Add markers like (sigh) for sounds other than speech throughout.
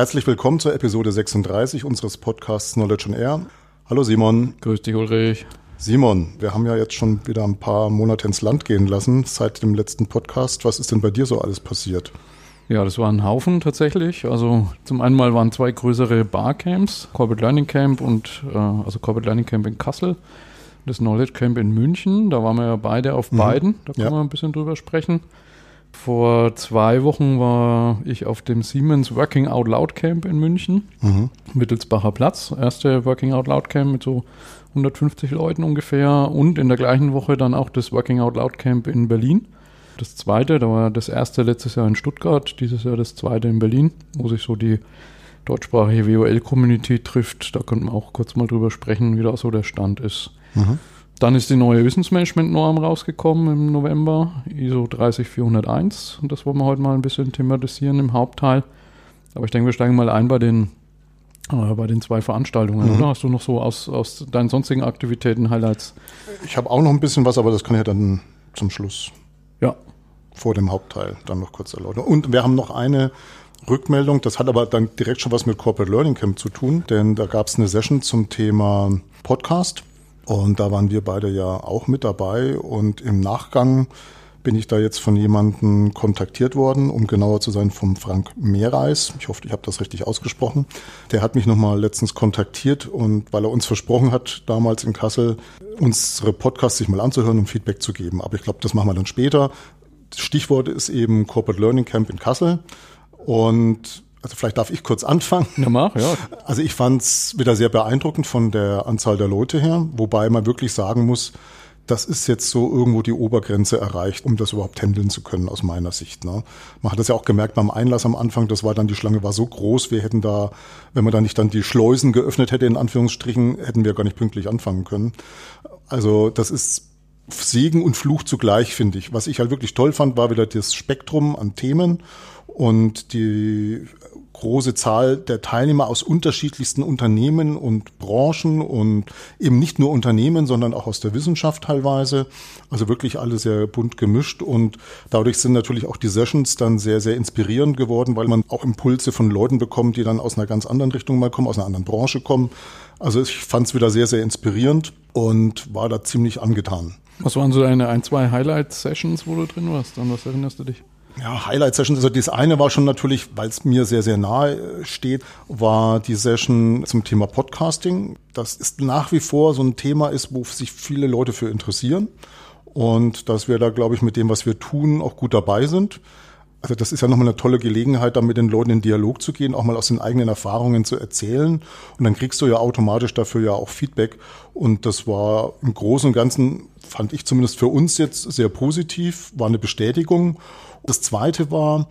Herzlich willkommen zur Episode 36 unseres Podcasts Knowledge on Air. Hallo Simon. Grüß dich Ulrich. Simon, wir haben ja jetzt schon wieder ein paar Monate ins Land gehen lassen seit dem letzten Podcast. Was ist denn bei dir so alles passiert? Ja, das war ein Haufen tatsächlich. Also zum einen mal waren zwei größere Barcamps, Corporate Learning Camp und äh, also Corporate Learning Camp in Kassel, das Knowledge Camp in München. Da waren wir ja beide auf mhm. beiden. Da können ja. wir ein bisschen drüber sprechen. Vor zwei Wochen war ich auf dem Siemens Working Out Loud Camp in München, mhm. Mittelsbacher Platz. Erste Working Out Loud Camp mit so 150 Leuten ungefähr. Und in der gleichen Woche dann auch das Working Out Loud Camp in Berlin. Das zweite, da war das erste letztes Jahr in Stuttgart, dieses Jahr das zweite in Berlin, wo sich so die deutschsprachige WOL-Community trifft. Da könnten wir auch kurz mal drüber sprechen, wie da so der Stand ist. Mhm. Dann ist die neue Wissensmanagement-Norm rausgekommen im November, ISO 30401. Und das wollen wir heute mal ein bisschen thematisieren im Hauptteil. Aber ich denke, wir steigen mal ein bei den, äh, bei den zwei Veranstaltungen, mhm. oder? Hast du noch so aus, aus deinen sonstigen Aktivitäten Highlights? Ich habe auch noch ein bisschen was, aber das kann ich ja dann zum Schluss. Ja. Vor dem Hauptteil dann noch kurz erläutern. Und wir haben noch eine Rückmeldung, das hat aber dann direkt schon was mit Corporate Learning Camp zu tun, denn da gab es eine Session zum Thema Podcast. Und da waren wir beide ja auch mit dabei. Und im Nachgang bin ich da jetzt von jemandem kontaktiert worden, um genauer zu sein, vom Frank Mehrreis. Ich hoffe, ich habe das richtig ausgesprochen. Der hat mich nochmal letztens kontaktiert und weil er uns versprochen hat, damals in Kassel, unsere Podcasts sich mal anzuhören und Feedback zu geben. Aber ich glaube, das machen wir dann später. Stichwort ist eben Corporate Learning Camp in Kassel. Und also vielleicht darf ich kurz anfangen. Ja, mach, ja. Also ich fand es wieder sehr beeindruckend von der Anzahl der Leute her, wobei man wirklich sagen muss, das ist jetzt so irgendwo die Obergrenze erreicht, um das überhaupt handeln zu können, aus meiner Sicht. Ne? Man hat das ja auch gemerkt beim Einlass am Anfang, das war dann, die Schlange war so groß, wir hätten da, wenn man da nicht dann die Schleusen geöffnet hätte, in Anführungsstrichen, hätten wir gar nicht pünktlich anfangen können. Also das ist Segen und Fluch zugleich, finde ich. Was ich halt wirklich toll fand, war wieder das Spektrum an Themen und die große Zahl der Teilnehmer aus unterschiedlichsten Unternehmen und Branchen und eben nicht nur Unternehmen, sondern auch aus der Wissenschaft teilweise. Also wirklich alle sehr bunt gemischt und dadurch sind natürlich auch die Sessions dann sehr, sehr inspirierend geworden, weil man auch Impulse von Leuten bekommt, die dann aus einer ganz anderen Richtung mal kommen, aus einer anderen Branche kommen. Also ich fand es wieder sehr, sehr inspirierend und war da ziemlich angetan. Was waren so deine ein, zwei Highlight-Sessions, wo du drin warst? An was erinnerst du dich? Ja, Highlight-Sessions. Also das eine war schon natürlich, weil es mir sehr, sehr nahe äh, steht, war die Session zum Thema Podcasting. Das ist nach wie vor so ein Thema ist, wo sich viele Leute für interessieren. Und dass wir da, glaube ich, mit dem, was wir tun, auch gut dabei sind. Also das ist ja nochmal eine tolle Gelegenheit, da mit den Leuten in Dialog zu gehen, auch mal aus den eigenen Erfahrungen zu erzählen. Und dann kriegst du ja automatisch dafür ja auch Feedback. Und das war im Großen und Ganzen, fand ich zumindest für uns jetzt sehr positiv, war eine Bestätigung. Das Zweite war,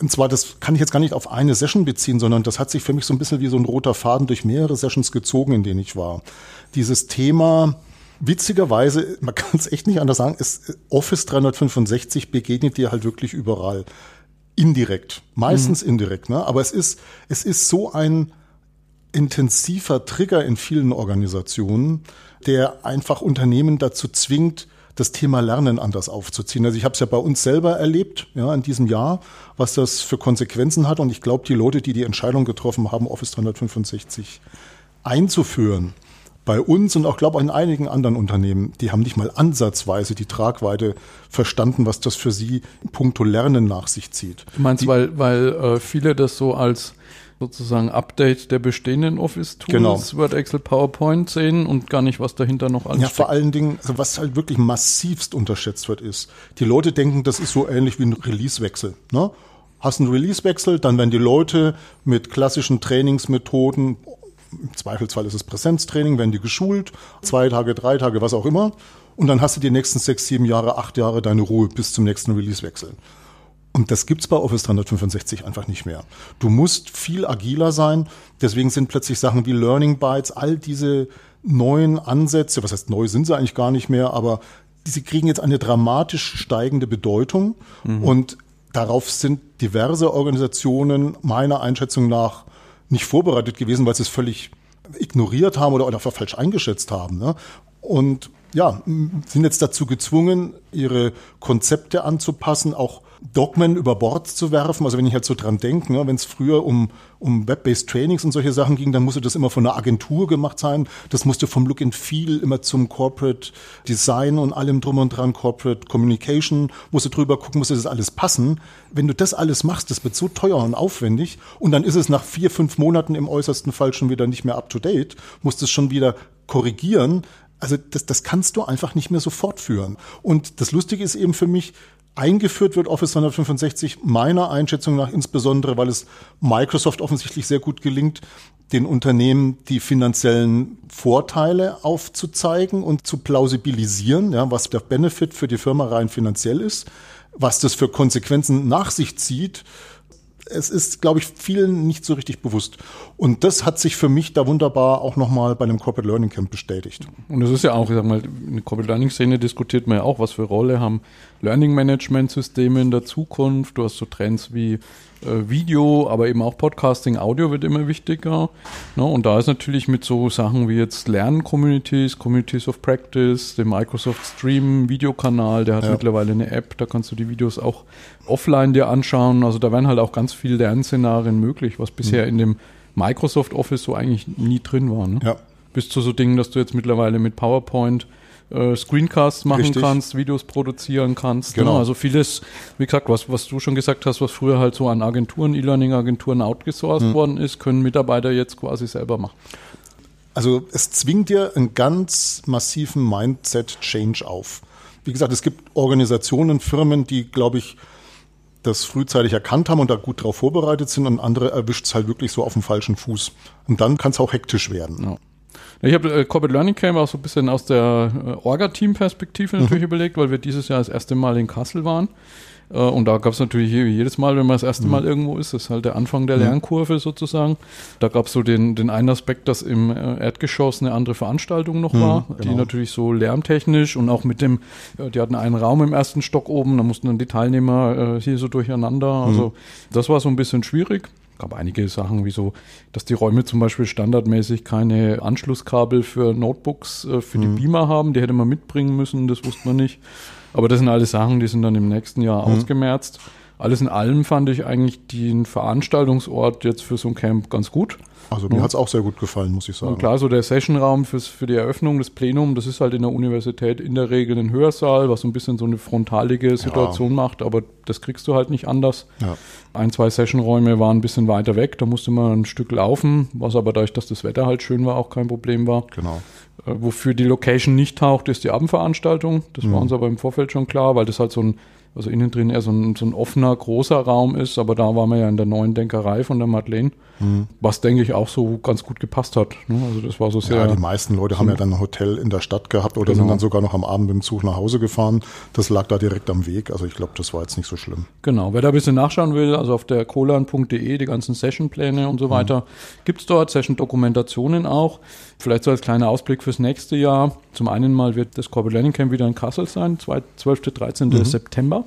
und zwar, das kann ich jetzt gar nicht auf eine Session beziehen, sondern das hat sich für mich so ein bisschen wie so ein roter Faden durch mehrere Sessions gezogen, in denen ich war. Dieses Thema, witzigerweise, man (laughs) kann es echt nicht anders sagen, ist Office 365 begegnet dir halt wirklich überall. Indirekt. Meistens mhm. indirekt, ne? Aber es ist, es ist so ein intensiver Trigger in vielen Organisationen, der einfach Unternehmen dazu zwingt, das Thema Lernen anders aufzuziehen. Also ich habe es ja bei uns selber erlebt, ja, in diesem Jahr, was das für Konsequenzen hat. Und ich glaube, die Leute, die die Entscheidung getroffen haben, Office 365 einzuführen, bei uns und auch glaube ich in einigen anderen Unternehmen, die haben nicht mal ansatzweise die Tragweite verstanden, was das für sie puncto Lernen nach sich zieht. Du meinst, die, weil, weil äh, viele das so als sozusagen Update der bestehenden Office-Tools, genau. Word, Excel, PowerPoint sehen und gar nicht, was dahinter noch alles Ja, steckt. vor allen Dingen, also was halt wirklich massivst unterschätzt wird, ist, die Leute denken, das ist so ähnlich wie ein Release-Wechsel. Ne? Hast einen Release-Wechsel, dann werden die Leute mit klassischen Trainingsmethoden im Zweifelsfall ist es Präsenztraining, werden die geschult, zwei Tage, drei Tage, was auch immer. Und dann hast du die nächsten sechs, sieben Jahre, acht Jahre deine Ruhe bis zum nächsten Release-Wechsel. Und das gibt's bei Office 365 einfach nicht mehr. Du musst viel agiler sein. Deswegen sind plötzlich Sachen wie Learning Bytes, all diese neuen Ansätze, was heißt neu sind sie eigentlich gar nicht mehr, aber sie kriegen jetzt eine dramatisch steigende Bedeutung. Mhm. Und darauf sind diverse Organisationen meiner Einschätzung nach nicht vorbereitet gewesen, weil sie es völlig ignoriert haben oder, oder falsch eingeschätzt haben. Ne? Und ja, sind jetzt dazu gezwungen, ihre Konzepte anzupassen, auch Dogmen über Bord zu werfen. Also wenn ich halt so dran denke, ne, wenn es früher um, um Web-based Trainings und solche Sachen ging, dann musste das immer von einer Agentur gemacht sein. Das musste vom Look and Feel immer zum Corporate Design und allem drum und dran, Corporate Communication, musste drüber gucken, musste das alles passen. Wenn du das alles machst, das wird so teuer und aufwendig und dann ist es nach vier, fünf Monaten im äußersten Fall schon wieder nicht mehr up to date, musst es schon wieder korrigieren. Also das, das kannst du einfach nicht mehr so fortführen. Und das Lustige ist eben für mich, Eingeführt wird Office 365 meiner Einschätzung nach insbesondere, weil es Microsoft offensichtlich sehr gut gelingt, den Unternehmen die finanziellen Vorteile aufzuzeigen und zu plausibilisieren, ja, was der Benefit für die Firma rein finanziell ist, was das für Konsequenzen nach sich zieht es ist, glaube ich, vielen nicht so richtig bewusst. Und das hat sich für mich da wunderbar auch nochmal bei einem Corporate Learning Camp bestätigt. Und es ist ja auch, ich sag mal, in der Corporate Learning Szene diskutiert man ja auch, was für Rolle haben Learning Management Systeme in der Zukunft. Du hast so Trends wie äh, Video, aber eben auch Podcasting, Audio wird immer wichtiger. Ne? Und da ist natürlich mit so Sachen wie jetzt Lern-Communities, Communities of Practice, dem Microsoft Stream Videokanal, der hat ja. mittlerweile eine App, da kannst du die Videos auch offline dir anschauen. Also da werden halt auch ganz viele Lernszenarien möglich, was bisher mhm. in dem Microsoft Office so eigentlich nie drin war. Ne? Ja. Bis zu so Dingen, dass du jetzt mittlerweile mit PowerPoint äh, Screencasts machen Richtig. kannst, Videos produzieren kannst. Ne? Genau. Ne? Also vieles, wie gesagt, was, was du schon gesagt hast, was früher halt so an Agenturen, E-Learning-Agenturen outgesourced mhm. worden ist, können Mitarbeiter jetzt quasi selber machen. Also es zwingt dir einen ganz massiven Mindset-Change auf. Wie gesagt, es gibt Organisationen, Firmen, die, glaube ich, das frühzeitig erkannt haben und da gut drauf vorbereitet sind und andere erwischt es halt wirklich so auf dem falschen Fuß. Und dann kann es auch hektisch werden. Ja. Ich habe äh, Corporate Learning Camp auch so ein bisschen aus der äh, Orga-Team-Perspektive natürlich mhm. überlegt, weil wir dieses Jahr das erste Mal in Kassel waren. Äh, und da gab es natürlich jedes Mal, wenn man das erste mhm. Mal irgendwo ist, das ist halt der Anfang der mhm. Lernkurve sozusagen. Da gab es so den, den einen Aspekt, dass im äh, Erdgeschoss eine andere Veranstaltung noch mhm, war, genau. die natürlich so lärmtechnisch und auch mit dem, äh, die hatten einen Raum im ersten Stock oben, da mussten dann die Teilnehmer hier so durcheinander. Also das war so ein bisschen schwierig gab einige Sachen, wie so, dass die Räume zum Beispiel standardmäßig keine Anschlusskabel für Notebooks äh, für mhm. die Beamer haben. Die hätte man mitbringen müssen, das wusste man nicht. Aber das sind alles Sachen, die sind dann im nächsten Jahr mhm. ausgemerzt. Alles in allem fand ich eigentlich den Veranstaltungsort jetzt für so ein Camp ganz gut. Also mir ja. hat es auch sehr gut gefallen, muss ich sagen. Und klar, so der Sessionraum fürs, für die Eröffnung, das Plenum, das ist halt in der Universität in der Regel ein Hörsaal, was so ein bisschen so eine frontalige Situation ja. macht, aber das kriegst du halt nicht anders. Ja. Ein, zwei Sessionräume waren ein bisschen weiter weg, da musste man ein Stück laufen, was aber dadurch, dass das Wetter halt schön war, auch kein Problem war. Genau. Äh, wofür die Location nicht taucht, ist die Abendveranstaltung. Das mhm. war uns aber im Vorfeld schon klar, weil das halt so ein also innen drin eher so ein, so ein offener, großer Raum ist, aber da waren wir ja in der neuen Denkerei von der Madeleine, mhm. was denke ich auch so ganz gut gepasst hat. Ne? Also das war so sehr. Ja, die meisten Leute so haben ja dann ein Hotel in der Stadt gehabt oder genau. sind dann sogar noch am Abend mit dem Zug nach Hause gefahren. Das lag da direkt am Weg. Also ich glaube, das war jetzt nicht so schlimm. Genau. Wer da ein bisschen nachschauen will, also auf der kolan.de, die ganzen Sessionpläne und so weiter, mhm. gibt's dort Session-Dokumentationen auch. Vielleicht so als kleiner Ausblick fürs nächste Jahr. Zum einen mal wird das Corporate Learning Camp wieder in Kassel sein, 12. 13. Mhm. September.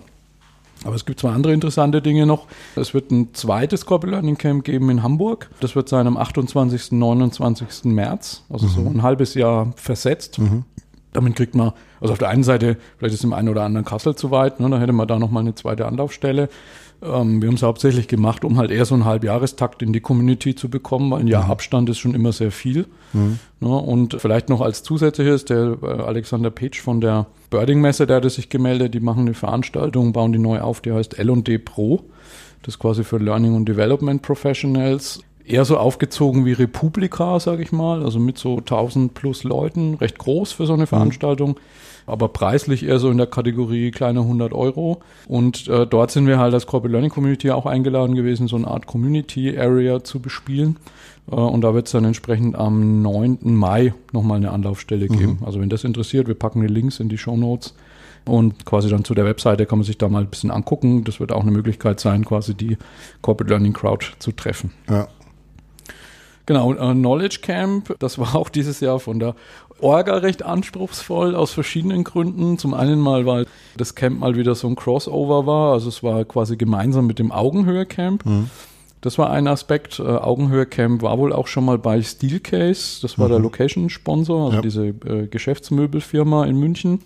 Aber es gibt zwei andere interessante Dinge noch. Es wird ein zweites Corporate Learning Camp geben in Hamburg. Das wird sein am 28. 29. März, also mhm. so ein halbes Jahr versetzt. Mhm. Damit kriegt man, also auf der einen Seite, vielleicht ist dem einen oder anderen Kassel zu weit, ne, da hätte man da nochmal eine zweite Anlaufstelle. Ähm, wir haben es hauptsächlich gemacht, um halt eher so einen Halbjahrestakt in die Community zu bekommen, weil ein Jahr mhm. Abstand ist schon immer sehr viel. Mhm. Ne, und vielleicht noch als zusätzliches, der äh, Alexander Petsch von der Birding Messe, der hat sich gemeldet, die machen eine Veranstaltung, bauen die neu auf, die heißt L&D Pro. Das ist quasi für Learning und Development Professionals. Eher so aufgezogen wie Republika, sage ich mal, also mit so 1000 plus Leuten, recht groß für so eine mhm. Veranstaltung. Mhm aber preislich eher so in der Kategorie kleine 100 Euro. Und äh, dort sind wir halt als Corporate Learning Community auch eingeladen gewesen, so eine Art Community Area zu bespielen. Äh, und da wird es dann entsprechend am 9. Mai nochmal eine Anlaufstelle mhm. geben. Also wenn das interessiert, wir packen die Links in die Show Notes. Und quasi dann zu der Webseite kann man sich da mal ein bisschen angucken. Das wird auch eine Möglichkeit sein, quasi die Corporate Learning Crowd zu treffen. Ja. Genau, äh, Knowledge Camp, das war auch dieses Jahr von der Orga recht anspruchsvoll aus verschiedenen Gründen. Zum einen mal, weil das Camp mal wieder so ein Crossover war, also es war quasi gemeinsam mit dem Augenhöhe Camp. Mhm. Das war ein Aspekt. Äh, Augenhöhe Camp war wohl auch schon mal bei Steelcase, das war mhm. der Location-Sponsor, also ja. diese äh, Geschäftsmöbelfirma in München.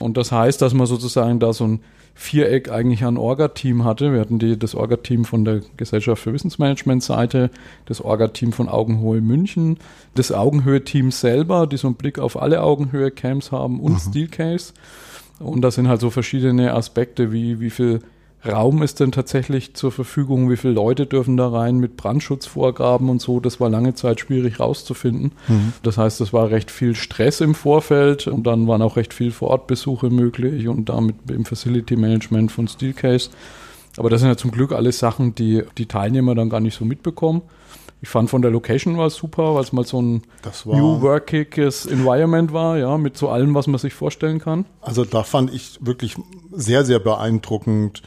Und das heißt, dass man sozusagen da so ein Viereck eigentlich ein Orga-Team hatte. Wir hatten die, das Orga-Team von der Gesellschaft für Wissensmanagement-Seite, das Orga-Team von Augenhöhe München, das Augenhöhe-Team selber, die so einen Blick auf alle Augenhöhe-Camps haben und mhm. Steelcase. Und das sind halt so verschiedene Aspekte, wie wie viel Raum ist denn tatsächlich zur Verfügung? Wie viele Leute dürfen da rein mit Brandschutzvorgaben und so? Das war lange Zeit schwierig rauszufinden. Mhm. Das heißt, es war recht viel Stress im Vorfeld und dann waren auch recht viel Vorortbesuche möglich und damit im Facility Management von Steelcase. Aber das sind ja zum Glück alles Sachen, die die Teilnehmer dann gar nicht so mitbekommen. Ich fand von der Location war es super, weil es mal so ein New Workiges Environment war, ja, mit so allem, was man sich vorstellen kann. Also da fand ich wirklich sehr, sehr beeindruckend,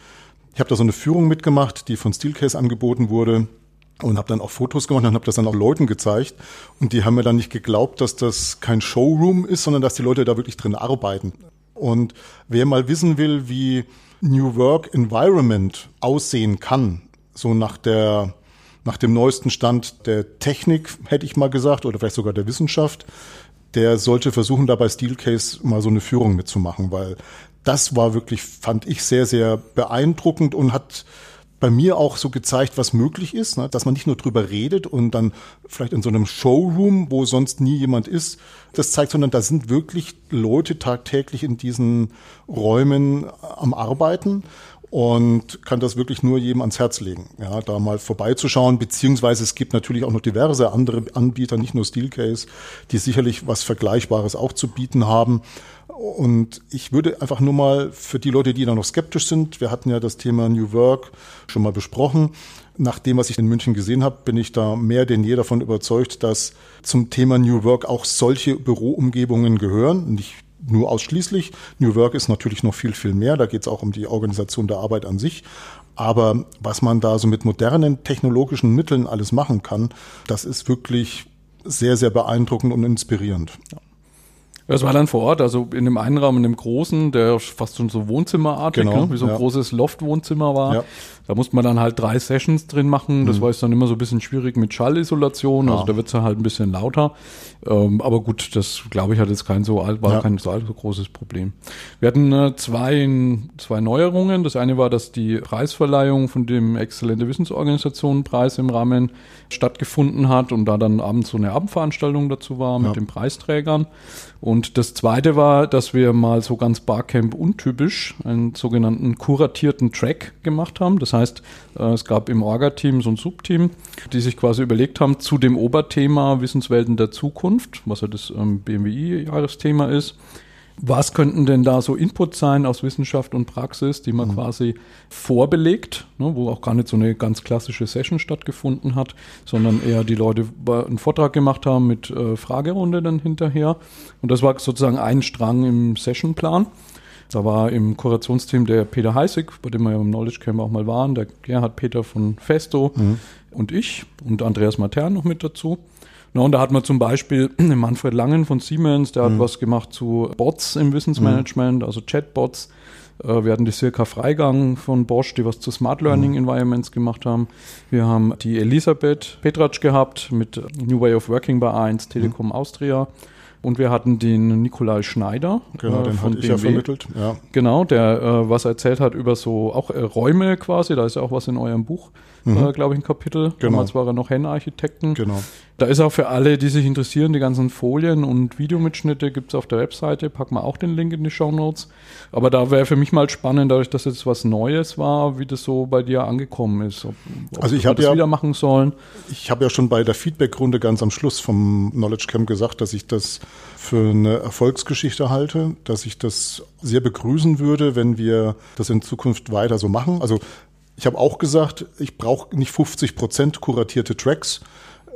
ich habe da so eine Führung mitgemacht, die von Steelcase angeboten wurde und habe dann auch Fotos gemacht und habe das dann auch Leuten gezeigt und die haben mir dann nicht geglaubt, dass das kein Showroom ist, sondern dass die Leute da wirklich drin arbeiten. Und wer mal wissen will, wie New Work Environment aussehen kann, so nach der nach dem neuesten Stand der Technik, hätte ich mal gesagt, oder vielleicht sogar der Wissenschaft, der sollte versuchen, da bei Steelcase mal so eine Führung mitzumachen, weil das war wirklich, fand ich, sehr, sehr beeindruckend und hat bei mir auch so gezeigt, was möglich ist, ne? dass man nicht nur drüber redet und dann vielleicht in so einem Showroom, wo sonst nie jemand ist, das zeigt, sondern da sind wirklich Leute tagtäglich in diesen Räumen am Arbeiten und kann das wirklich nur jedem ans Herz legen, ja, da mal vorbeizuschauen, beziehungsweise es gibt natürlich auch noch diverse andere Anbieter, nicht nur Steelcase, die sicherlich was Vergleichbares auch zu bieten haben. Und ich würde einfach nur mal für die Leute, die da noch skeptisch sind, wir hatten ja das Thema New Work schon mal besprochen. Nach dem, was ich in München gesehen habe, bin ich da mehr denn je davon überzeugt, dass zum Thema New Work auch solche Büroumgebungen gehören. Nicht nur ausschließlich. New Work ist natürlich noch viel, viel mehr. Da geht es auch um die Organisation der Arbeit an sich. Aber was man da so mit modernen technologischen Mitteln alles machen kann, das ist wirklich sehr, sehr beeindruckend und inspirierend. Ja. Das war dann vor Ort, also in dem einen Raum, in dem großen, der fast schon so Wohnzimmerartig, genau, ne? wie so ein ja. großes Loft-Wohnzimmer war. Ja. Da musste man dann halt drei Sessions drin machen. Das mhm. war jetzt dann immer so ein bisschen schwierig mit Schallisolation. Also da wird es dann halt ein bisschen lauter. Ähm, aber gut, das glaube ich hat jetzt kein so alt, war ja. kein so allzu großes Problem. Wir hatten äh, zwei, zwei Neuerungen. Das eine war, dass die Preisverleihung von dem Exzellente Wissensorganisation Preis im Rahmen stattgefunden hat und da dann abends so eine Abendveranstaltung dazu war mit den Preisträgern. Und das zweite war, dass wir mal so ganz Barcamp untypisch einen sogenannten kuratierten Track gemacht haben. Das heißt, äh, es gab im Orga-Team so ein Subteam, die sich quasi überlegt haben zu dem Oberthema Wissenswelten der Zukunft, was ja das ähm, BMWI-Jahresthema ist, was könnten denn da so Inputs sein aus Wissenschaft und Praxis, die man mhm. quasi vorbelegt, ne, wo auch gar nicht so eine ganz klassische Session stattgefunden hat, sondern eher die Leute einen Vortrag gemacht haben mit äh, Fragerunde dann hinterher. Und das war sozusagen ein Strang im Sessionplan. Da war im Kurationsteam der Peter Heißig, bei dem wir ja im Knowledge Camp auch mal waren, der Gerhard Peter von Festo mhm. und ich und Andreas Matern noch mit dazu. Na, und da hat man zum Beispiel (clears throat) Manfred Langen von Siemens, der mhm. hat was gemacht zu Bots im Wissensmanagement, mhm. also Chatbots. Äh, wir hatten die Circa Freigang von Bosch, die was zu Smart Learning mhm. Environments gemacht haben. Wir haben die Elisabeth Petratsch gehabt mit New Way of Working bei 1 Telekom mhm. Austria. Und wir hatten den Nikolai Schneider. Genau, äh, den hatte ich ja vermittelt. Ja. Genau, der äh, was erzählt hat über so auch äh, Räume quasi. Da ist ja auch was in eurem Buch, mhm. äh, glaube ich, ein Kapitel. Genau. Damals war er noch Hen-Architekten. Genau. Da ist auch für alle, die sich interessieren, die ganzen Folien und Videomitschnitte gibt's auf der Webseite. Packen wir auch den Link in die Show Notes. Aber da wäre für mich mal spannend, dadurch, dass jetzt was Neues war, wie das so bei dir angekommen ist. Ob, ob also ich habe ja wieder machen sollen. Ich habe ja schon bei der Feedback-Runde ganz am Schluss vom Knowledge Camp gesagt, dass ich das für eine Erfolgsgeschichte halte, dass ich das sehr begrüßen würde, wenn wir das in Zukunft weiter so machen. Also ich habe auch gesagt, ich brauche nicht 50 Prozent kuratierte Tracks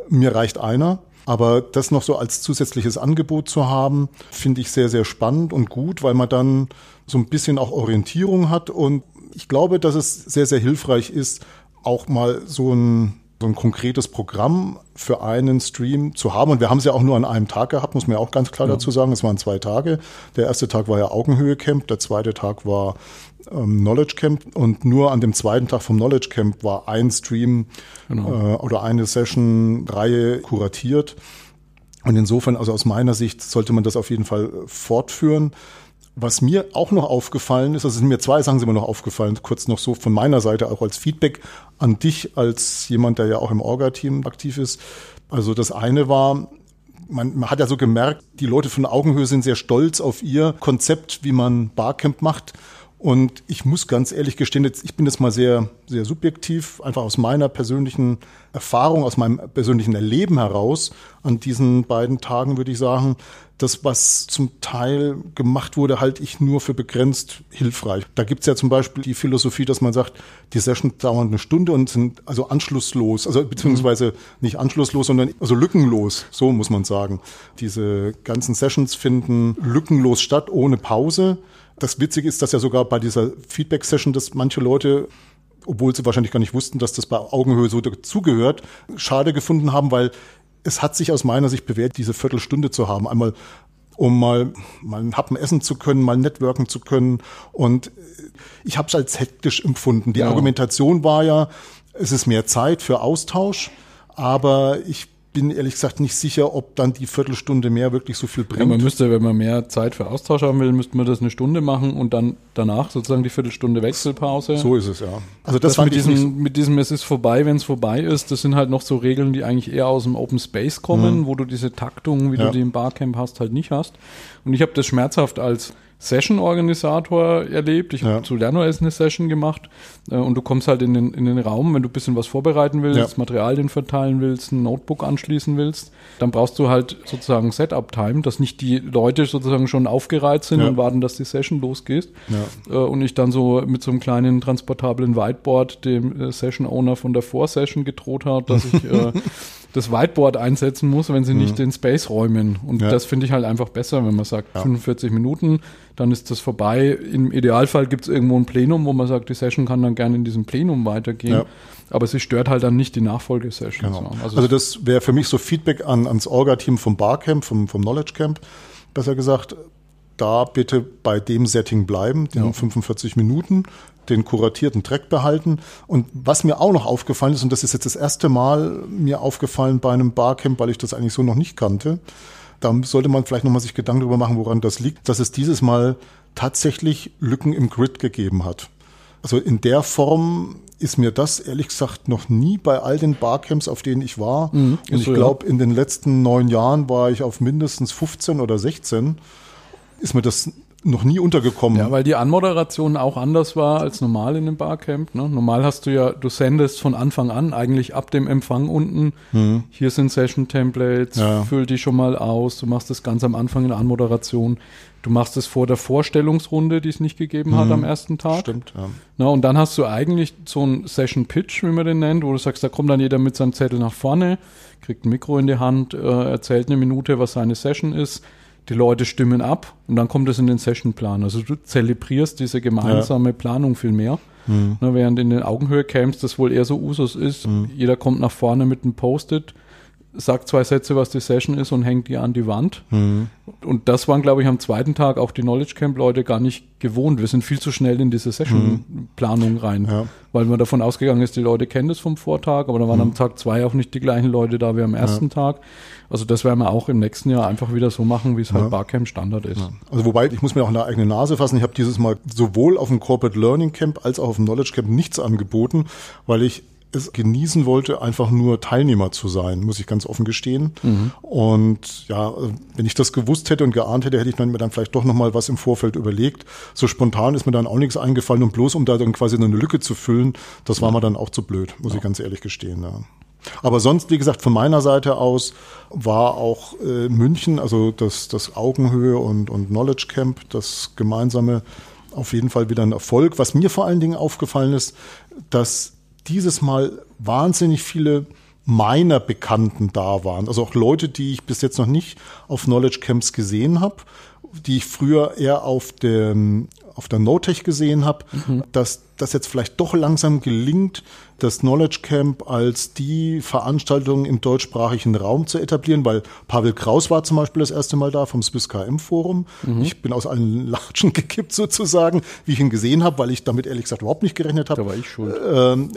mir reicht einer. Aber das noch so als zusätzliches Angebot zu haben, finde ich sehr, sehr spannend und gut, weil man dann so ein bisschen auch Orientierung hat. Und ich glaube, dass es sehr, sehr hilfreich ist, auch mal so ein, so ein konkretes Programm für einen Stream zu haben. Und wir haben es ja auch nur an einem Tag gehabt, muss man ja auch ganz klar ja. dazu sagen. Es waren zwei Tage. Der erste Tag war ja Augenhöhe Camp, der zweite Tag war ähm, Knowledge Camp und nur an dem zweiten Tag vom Knowledge Camp war ein Stream genau. äh, oder eine Session-Reihe kuratiert. Und insofern, also aus meiner Sicht, sollte man das auf jeden Fall fortführen. Was mir auch noch aufgefallen ist, also sind mir zwei Sachen sind mir noch aufgefallen, kurz noch so von meiner Seite auch als Feedback an dich als jemand, der ja auch im Orga-Team aktiv ist. Also das eine war, man, man hat ja so gemerkt, die Leute von Augenhöhe sind sehr stolz auf ihr Konzept, wie man Barcamp macht. Und ich muss ganz ehrlich gestehen, jetzt, ich bin jetzt mal sehr, sehr subjektiv, einfach aus meiner persönlichen Erfahrung, aus meinem persönlichen Erleben heraus an diesen beiden Tagen würde ich sagen, das, was zum Teil gemacht wurde, halte ich nur für begrenzt hilfreich. Da gibt's ja zum Beispiel die Philosophie, dass man sagt, die Sessions dauern eine Stunde und sind also anschlusslos, also beziehungsweise nicht anschlusslos, sondern also lückenlos, so muss man sagen. Diese ganzen Sessions finden lückenlos statt, ohne Pause. Das Witzige ist, dass ja sogar bei dieser Feedback-Session, dass manche Leute obwohl sie wahrscheinlich gar nicht wussten, dass das bei Augenhöhe so dazugehört, schade gefunden haben, weil es hat sich aus meiner Sicht bewährt, diese Viertelstunde zu haben. Einmal, um mal, mal einen Happen essen zu können, mal networken zu können. Und ich habe es als hektisch empfunden. Die ja. Argumentation war ja, es ist mehr Zeit für Austausch, aber ich bin ehrlich gesagt nicht sicher, ob dann die Viertelstunde mehr wirklich so viel bringt. Ja, man müsste, wenn man mehr Zeit für Austausch haben will, müsste man das eine Stunde machen und dann danach sozusagen die Viertelstunde Wechselpause. So ist es, ja. Also das, das mit, diesem, mit diesem, es ist vorbei, wenn es vorbei ist, das sind halt noch so Regeln, die eigentlich eher aus dem Open Space kommen, mhm. wo du diese Taktung, wie ja. du die im Barcamp hast, halt nicht hast. Und ich habe das schmerzhaft als Session-Organisator erlebt. Ich ja. habe zu LernOS eine Session gemacht äh, und du kommst halt in den, in den Raum, wenn du ein bisschen was vorbereiten willst, ja. Materialien verteilen willst, ein Notebook anschließen willst, dann brauchst du halt sozusagen Setup-Time, dass nicht die Leute sozusagen schon aufgereiht sind ja. und warten, dass die Session losgeht. Äh, und ich dann so mit so einem kleinen transportablen Whiteboard dem äh, Session-Owner von der Vorsession gedroht habe, dass ich äh, (laughs) das Whiteboard einsetzen muss, wenn sie mhm. nicht den Space räumen. Und ja. das finde ich halt einfach besser, wenn man sagt, ja. 45 Minuten, dann ist das vorbei. Im Idealfall gibt es irgendwo ein Plenum, wo man sagt, die Session kann dann gerne in diesem Plenum weitergehen. Ja. Aber sie stört halt dann nicht die Nachfolgesession. Genau. Also, also, das wäre für mich so Feedback an, ans Orga-Team vom Barcamp, vom, vom Knowledge Camp, besser gesagt da bitte bei dem Setting bleiben, den ja. 45 Minuten den kuratierten Track behalten. Und was mir auch noch aufgefallen ist, und das ist jetzt das erste Mal mir aufgefallen bei einem Barcamp, weil ich das eigentlich so noch nicht kannte, da sollte man vielleicht nochmal sich Gedanken darüber machen, woran das liegt, dass es dieses Mal tatsächlich Lücken im Grid gegeben hat. Also in der Form ist mir das ehrlich gesagt noch nie bei all den Barcamps, auf denen ich war. Mhm, und ich so, glaube, ja. in den letzten neun Jahren war ich auf mindestens 15 oder 16. Ist mir das noch nie untergekommen. Ja, weil die Anmoderation auch anders war als normal in einem Barcamp. Ne? Normal hast du ja, du sendest von Anfang an, eigentlich ab dem Empfang unten, mhm. hier sind Session-Templates, ja. füll die schon mal aus, du machst das ganz am Anfang in der Anmoderation. Du machst es vor der Vorstellungsrunde, die es nicht gegeben hat mhm. am ersten Tag. Stimmt, ja. Na, und dann hast du eigentlich so einen Session-Pitch, wie man den nennt, wo du sagst, da kommt dann jeder mit seinem Zettel nach vorne, kriegt ein Mikro in die Hand, äh, erzählt eine Minute, was seine Session ist die Leute stimmen ab und dann kommt es in den Sessionplan. Also du zelebrierst diese gemeinsame ja. Planung viel mehr. Mhm. Ne, während in den Augenhöhe-Camps das wohl eher so Usus ist. Mhm. Jeder kommt nach vorne mit einem Post-it, sagt zwei Sätze, was die Session ist und hängt die an die Wand. Mhm. Und das waren, glaube ich, am zweiten Tag auch die Knowledge Camp Leute gar nicht gewohnt. Wir sind viel zu schnell in diese Session-Planung rein, ja. weil man davon ausgegangen ist, die Leute kennen das vom Vortag, aber da waren mhm. am Tag zwei auch nicht die gleichen Leute da wie am ersten ja. Tag. Also das werden wir auch im nächsten Jahr einfach wieder so machen, wie es halt ja. Barcamp Standard ist. Also wobei, ich muss mir auch eine eigene Nase fassen. Ich habe dieses Mal sowohl auf dem Corporate Learning Camp als auch auf dem Knowledge Camp nichts angeboten, weil ich es genießen wollte, einfach nur Teilnehmer zu sein, muss ich ganz offen gestehen. Mhm. Und ja, wenn ich das gewusst hätte und geahnt hätte, hätte ich mir dann vielleicht doch nochmal was im Vorfeld überlegt. So spontan ist mir dann auch nichts eingefallen und bloß um da dann quasi eine Lücke zu füllen, das war mir dann auch zu blöd, muss ja. ich ganz ehrlich gestehen. Ja. Aber sonst, wie gesagt, von meiner Seite aus war auch äh, München, also das, das Augenhöhe und, und Knowledge Camp, das gemeinsame, auf jeden Fall wieder ein Erfolg. Was mir vor allen Dingen aufgefallen ist, dass dieses Mal wahnsinnig viele meiner Bekannten da waren. Also auch Leute, die ich bis jetzt noch nicht auf Knowledge Camps gesehen habe, die ich früher eher auf dem auf der NoTech gesehen habe, mhm. dass das jetzt vielleicht doch langsam gelingt, das Knowledge Camp als die Veranstaltung im deutschsprachigen Raum zu etablieren, weil Pavel Kraus war zum Beispiel das erste Mal da vom Swiss KM Forum. Mhm. Ich bin aus allen (laughs) Latschen gekippt sozusagen, wie ich ihn gesehen habe, weil ich damit ehrlich gesagt überhaupt nicht gerechnet habe. Da war ich schuld. Ähm,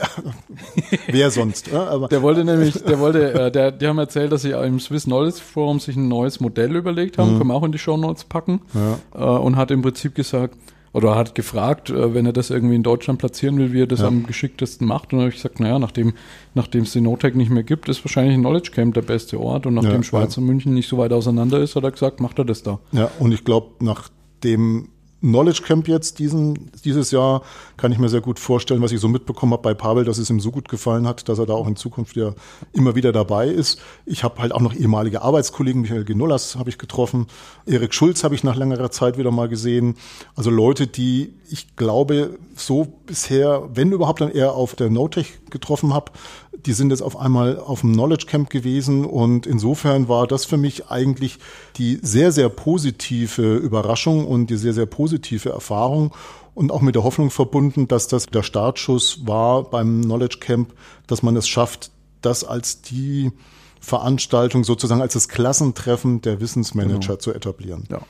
(laughs) wer sonst? Äh, aber der wollte nämlich, (laughs) der wollte, äh, der, die haben erzählt, dass sie im Swiss Knowledge Forum sich ein neues Modell überlegt haben, mhm. können wir auch in die Show Notes packen, ja. äh, und hat im Prinzip gesagt, oder hat gefragt, äh, wenn er das irgendwie in Deutschland platzieren will, wie er das ja. am geschicktesten macht. Und dann habe ich gesagt, naja, nachdem, nachdem es den Notec nicht mehr gibt, ist wahrscheinlich ein Knowledge Camp der beste Ort. Und nachdem ja, Schweiz ja. und München nicht so weit auseinander ist, hat er gesagt, macht er das da. Ja, und ich glaube, nachdem Knowledge Camp jetzt diesen, dieses Jahr kann ich mir sehr gut vorstellen, was ich so mitbekommen habe bei Pavel, dass es ihm so gut gefallen hat, dass er da auch in Zukunft ja immer wieder dabei ist. Ich habe halt auch noch ehemalige Arbeitskollegen, Michael Genullas habe ich getroffen, Erik Schulz habe ich nach längerer Zeit wieder mal gesehen. Also Leute, die ich glaube, so bisher, wenn überhaupt dann eher auf der Notech getroffen habe, die sind jetzt auf einmal auf dem Knowledge Camp gewesen und insofern war das für mich eigentlich die sehr, sehr positive Überraschung und die sehr, sehr positive Erfahrung und auch mit der Hoffnung verbunden, dass das der Startschuss war beim Knowledge Camp, dass man es schafft, das als die Veranstaltung sozusagen als das Klassentreffen der Wissensmanager genau. zu etablieren. Ja.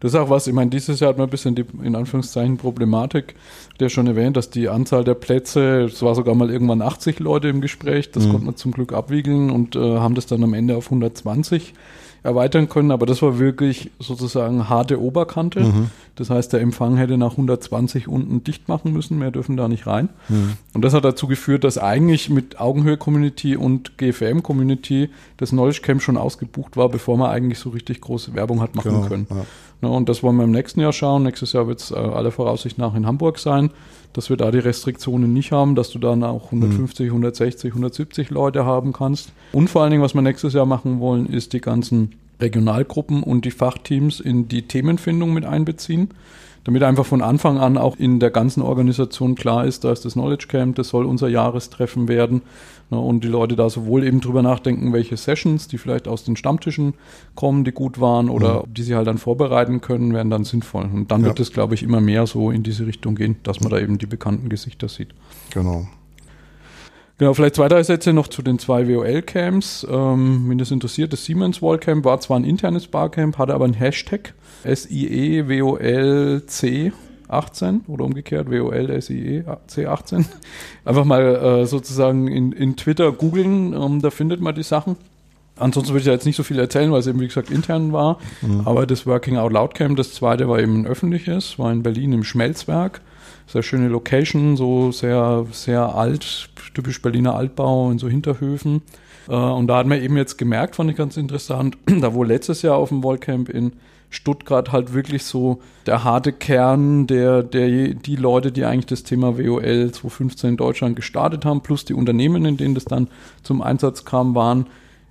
Das ist auch was, ich meine, dieses Jahr hat man ein bisschen die, in Anführungszeichen, Problematik, der schon erwähnt, dass die Anzahl der Plätze, es war sogar mal irgendwann 80 Leute im Gespräch, das mhm. konnte man zum Glück abwiegeln und äh, haben das dann am Ende auf 120 erweitern können, aber das war wirklich sozusagen harte Oberkante. Mhm. Das heißt, der Empfang hätte nach 120 unten dicht machen müssen, mehr dürfen da nicht rein. Mhm. Und das hat dazu geführt, dass eigentlich mit Augenhöhe-Community und GFM-Community das Knowledge Camp schon ausgebucht war, bevor man eigentlich so richtig große Werbung hat machen genau, können. Ja. Ja, und das wollen wir im nächsten Jahr schauen. Nächstes Jahr wird es äh, aller Voraussicht nach in Hamburg sein, dass wir da die Restriktionen nicht haben, dass du dann auch 150, 160, 170 Leute haben kannst. Und vor allen Dingen, was wir nächstes Jahr machen wollen, ist die ganzen Regionalgruppen und die Fachteams in die Themenfindung mit einbeziehen, damit einfach von Anfang an auch in der ganzen Organisation klar ist, da ist das Knowledge Camp, das soll unser Jahrestreffen werden ne, und die Leute da sowohl eben drüber nachdenken, welche Sessions, die vielleicht aus den Stammtischen kommen, die gut waren oder mhm. die sie halt dann vorbereiten können, werden dann sinnvoll. Und dann ja. wird es, glaube ich, immer mehr so in diese Richtung gehen, dass man da eben die bekannten Gesichter sieht. Genau. Genau, vielleicht zwei, drei Sätze noch zu den zwei WOL-Camps. Ähm, wenn das interessiert, das Siemens Wall Camp war zwar ein internes Barcamp, hatte aber ein Hashtag SIE WOL C 18 oder umgekehrt WOL SIE C18. Einfach mal äh, sozusagen in, in Twitter googeln, ähm, da findet man die Sachen. Ansonsten würde ich ja jetzt nicht so viel erzählen, weil es eben, wie gesagt, intern war. Mhm. Aber das Working Out Loud Camp, das zweite war eben ein öffentliches, war in Berlin im Schmelzwerk sehr schöne Location, so sehr, sehr alt, typisch Berliner Altbau in so Hinterhöfen. Äh, und da hat man eben jetzt gemerkt, fand ich ganz interessant, (clears throat) da wo letztes Jahr auf dem Wallcamp in Stuttgart halt wirklich so der harte Kern der, der, die Leute, die eigentlich das Thema WOL 2015 in Deutschland gestartet haben, plus die Unternehmen, in denen das dann zum Einsatz kam, waren,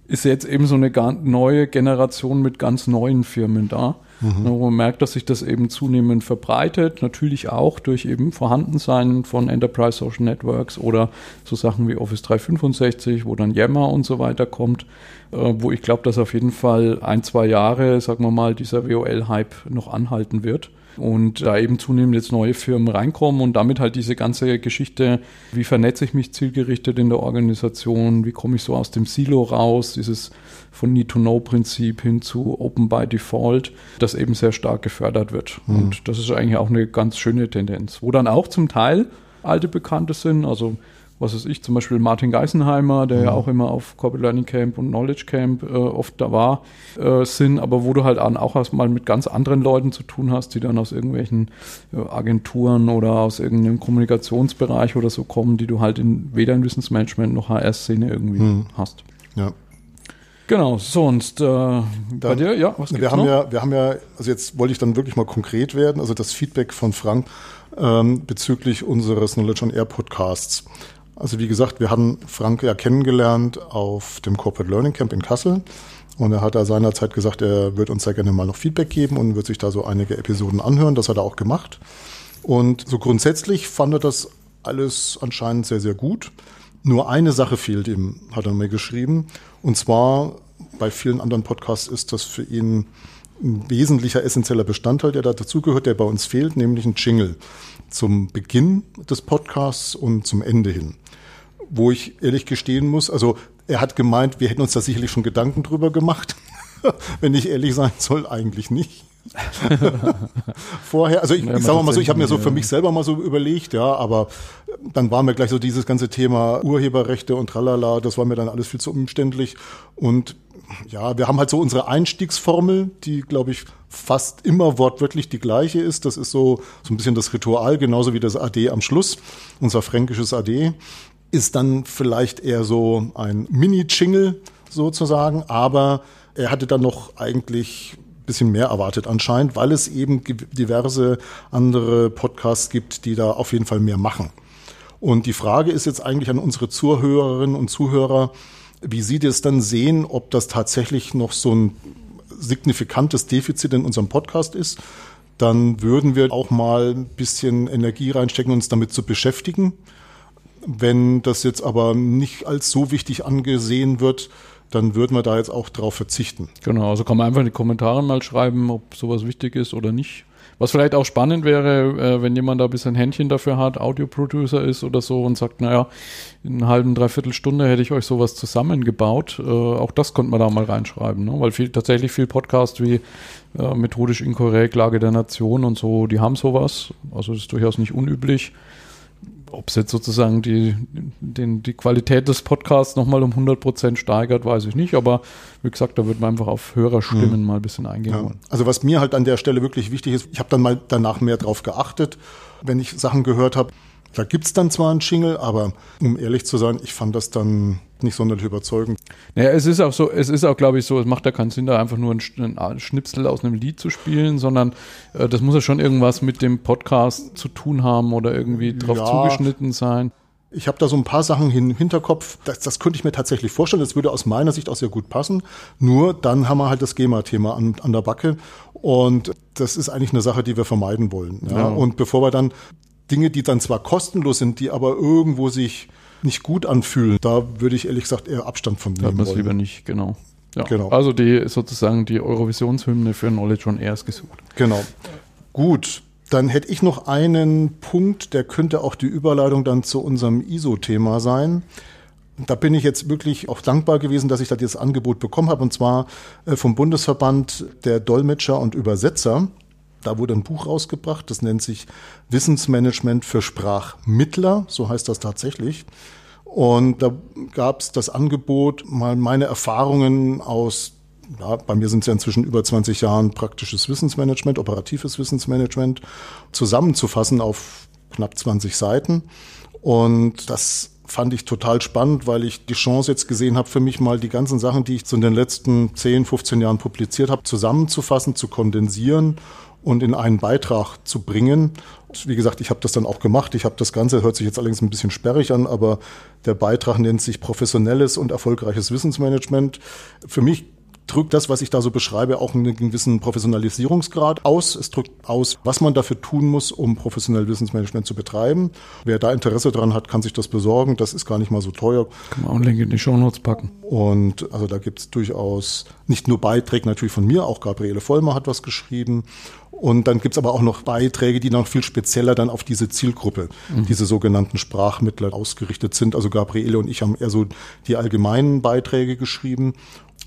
ist jetzt eben so eine neue Generation mit ganz neuen Firmen da. Mhm. Man merkt, dass sich das eben zunehmend verbreitet, natürlich auch durch eben Vorhandensein von Enterprise Social Networks oder so Sachen wie Office 365, wo dann Yammer und so weiter kommt, äh, wo ich glaube, dass auf jeden Fall ein, zwei Jahre, sagen wir mal, dieser WOL-Hype noch anhalten wird und da eben zunehmend jetzt neue Firmen reinkommen und damit halt diese ganze Geschichte, wie vernetze ich mich zielgerichtet in der Organisation, wie komme ich so aus dem Silo raus, dieses von Need-to-Know-Prinzip hin zu Open by Default, das eben sehr stark gefördert wird. Mhm. Und das ist eigentlich auch eine ganz schöne Tendenz, wo dann auch zum Teil alte Bekannte sind, also was weiß ich, zum Beispiel Martin Geisenheimer, der mhm. ja auch immer auf Corporate Learning Camp und Knowledge Camp äh, oft da war, äh, sind, aber wo du halt auch erstmal mit ganz anderen Leuten zu tun hast, die dann aus irgendwelchen äh, Agenturen oder aus irgendeinem Kommunikationsbereich oder so kommen, die du halt in, weder in Wissensmanagement noch HR-Szene irgendwie mhm. hast. Ja. Genau, sonst äh, dann, bei dir, ja, was wir haben noch? ja, wir haben ja, also jetzt wollte ich dann wirklich mal konkret werden, also das Feedback von Frank ähm, bezüglich unseres Knowledge on Air Podcasts. Also wie gesagt, wir hatten Frank ja kennengelernt auf dem Corporate Learning Camp in Kassel. Und er hat da seinerzeit gesagt, er wird uns sehr gerne mal noch Feedback geben und wird sich da so einige Episoden anhören. Das hat er auch gemacht. Und so grundsätzlich fand er das alles anscheinend sehr, sehr gut. Nur eine Sache fehlt ihm, hat er mir geschrieben. Und zwar bei vielen anderen Podcasts ist das für ihn ein wesentlicher, essentieller Bestandteil, der da dazugehört, der bei uns fehlt, nämlich ein Jingle zum Beginn des Podcasts und zum Ende hin. Wo ich ehrlich gestehen muss, also er hat gemeint, wir hätten uns da sicherlich schon Gedanken drüber gemacht. (laughs) Wenn ich ehrlich sein soll, eigentlich nicht. (laughs) Vorher, also ich, ja, ich sag mal so, ich habe mir so für mich selber mal so überlegt, ja, aber dann war mir gleich so dieses ganze Thema Urheberrechte und tralala, das war mir dann alles viel zu umständlich. Und ja, wir haben halt so unsere Einstiegsformel, die, glaube ich, fast immer wortwörtlich die gleiche ist. Das ist so, so ein bisschen das Ritual, genauso wie das AD am Schluss, unser fränkisches AD, ist dann vielleicht eher so ein Mini-Jingle sozusagen, aber er hatte dann noch eigentlich bisschen mehr erwartet anscheinend, weil es eben diverse andere Podcasts gibt, die da auf jeden Fall mehr machen. Und die Frage ist jetzt eigentlich an unsere Zuhörerinnen und Zuhörer, wie Sie das dann sehen, ob das tatsächlich noch so ein signifikantes Defizit in unserem Podcast ist. Dann würden wir auch mal ein bisschen Energie reinstecken, uns damit zu beschäftigen. Wenn das jetzt aber nicht als so wichtig angesehen wird, dann würden wir da jetzt auch drauf verzichten. Genau, also kann man einfach in die Kommentare mal schreiben, ob sowas wichtig ist oder nicht. Was vielleicht auch spannend wäre, äh, wenn jemand da ein bisschen Händchen dafür hat, Audioproducer ist oder so und sagt, naja, in einer halben, dreiviertel Stunde hätte ich euch sowas zusammengebaut. Äh, auch das könnte man da mal reinschreiben, ne? weil viel, tatsächlich viel Podcast wie äh, methodisch inkorrekt, Lage der Nation und so, die haben sowas. Also das ist durchaus nicht unüblich. Ob es jetzt sozusagen die, den, die Qualität des Podcasts nochmal um 100 Prozent steigert, weiß ich nicht. Aber wie gesagt, da wird man einfach auf Hörerstimmen hm. mal ein bisschen eingehen ja. wollen. Also was mir halt an der Stelle wirklich wichtig ist, ich habe dann mal danach mehr drauf geachtet, wenn ich Sachen gehört habe. Da gibt's dann zwar einen Jingle, aber um ehrlich zu sein, ich fand das dann nicht sonderlich überzeugend. Naja, es ist auch so, es ist auch, glaube ich, so, es macht ja keinen Sinn, da einfach nur ein Schnipsel aus einem Lied zu spielen, sondern äh, das muss ja schon irgendwas mit dem Podcast zu tun haben oder irgendwie drauf ja, zugeschnitten sein. Ich habe da so ein paar Sachen im Hinterkopf, das, das könnte ich mir tatsächlich vorstellen, das würde aus meiner Sicht auch sehr gut passen. Nur dann haben wir halt das GEMA-Thema an, an der Backe und das ist eigentlich eine Sache, die wir vermeiden wollen. Ja? ja. Und bevor wir dann Dinge, die dann zwar kostenlos sind, die aber irgendwo sich nicht gut anfühlen, da würde ich ehrlich gesagt eher Abstand von nehmen. Da wollen. lieber nicht, genau. Ja, genau. Also die sozusagen die Eurovisionshymne für Knowledge on Air ist gesucht. Genau. Gut, dann hätte ich noch einen Punkt, der könnte auch die Überleitung dann zu unserem ISO-Thema sein. Da bin ich jetzt wirklich auch dankbar gewesen, dass ich da dieses Angebot bekommen habe, und zwar äh, vom Bundesverband der Dolmetscher und Übersetzer. Da wurde ein Buch rausgebracht, das nennt sich Wissensmanagement für Sprachmittler, so heißt das tatsächlich. Und da gab es das Angebot, mal meine Erfahrungen aus, ja, bei mir sind es ja inzwischen über 20 Jahren praktisches Wissensmanagement, operatives Wissensmanagement, zusammenzufassen auf knapp 20 Seiten. Und das fand ich total spannend, weil ich die Chance jetzt gesehen habe, für mich mal die ganzen Sachen, die ich so in den letzten 10, 15 Jahren publiziert habe, zusammenzufassen, zu kondensieren und in einen Beitrag zu bringen. Wie gesagt, ich habe das dann auch gemacht. Ich habe das Ganze, hört sich jetzt allerdings ein bisschen sperrig an, aber der Beitrag nennt sich professionelles und erfolgreiches Wissensmanagement. Für mich drückt das, was ich da so beschreibe, auch einen gewissen Professionalisierungsgrad aus. Es drückt aus, was man dafür tun muss, um professionell Wissensmanagement zu betreiben. Wer da Interesse dran hat, kann sich das besorgen. Das ist gar nicht mal so teuer. Kann man auch einen Link in die Shownotes packen. Und also da gibt es durchaus nicht nur Beiträge natürlich von mir, auch Gabriele Vollmer hat was geschrieben. Und dann gibt's aber auch noch Beiträge, die noch viel spezieller dann auf diese Zielgruppe, mhm. diese sogenannten Sprachmittler ausgerichtet sind. Also Gabriele und ich haben eher so die allgemeinen Beiträge geschrieben.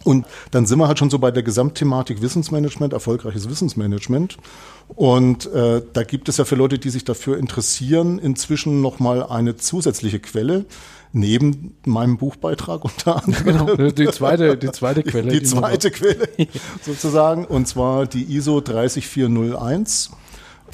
Und dann sind wir halt schon so bei der Gesamtthematik Wissensmanagement, erfolgreiches Wissensmanagement. Und äh, da gibt es ja für Leute, die sich dafür interessieren, inzwischen nochmal eine zusätzliche Quelle neben meinem Buchbeitrag (laughs) unter anderem. Genau, die zweite, die zweite Quelle. Die, die zweite Quelle (laughs) sozusagen, und zwar die ISO 30401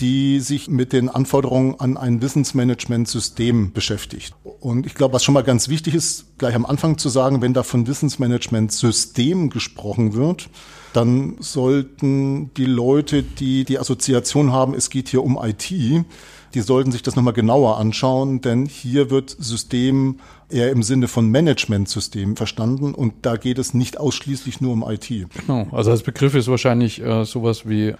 die sich mit den Anforderungen an ein Wissensmanagementsystem beschäftigt. Und ich glaube, was schon mal ganz wichtig ist, gleich am Anfang zu sagen, wenn da von Wissensmanagementsystem gesprochen wird, dann sollten die Leute, die die Assoziation haben, es geht hier um IT, die sollten sich das nochmal genauer anschauen, denn hier wird System eher im Sinne von Managementsystem verstanden und da geht es nicht ausschließlich nur um IT. Genau, also als Begriff ist wahrscheinlich äh, sowas wie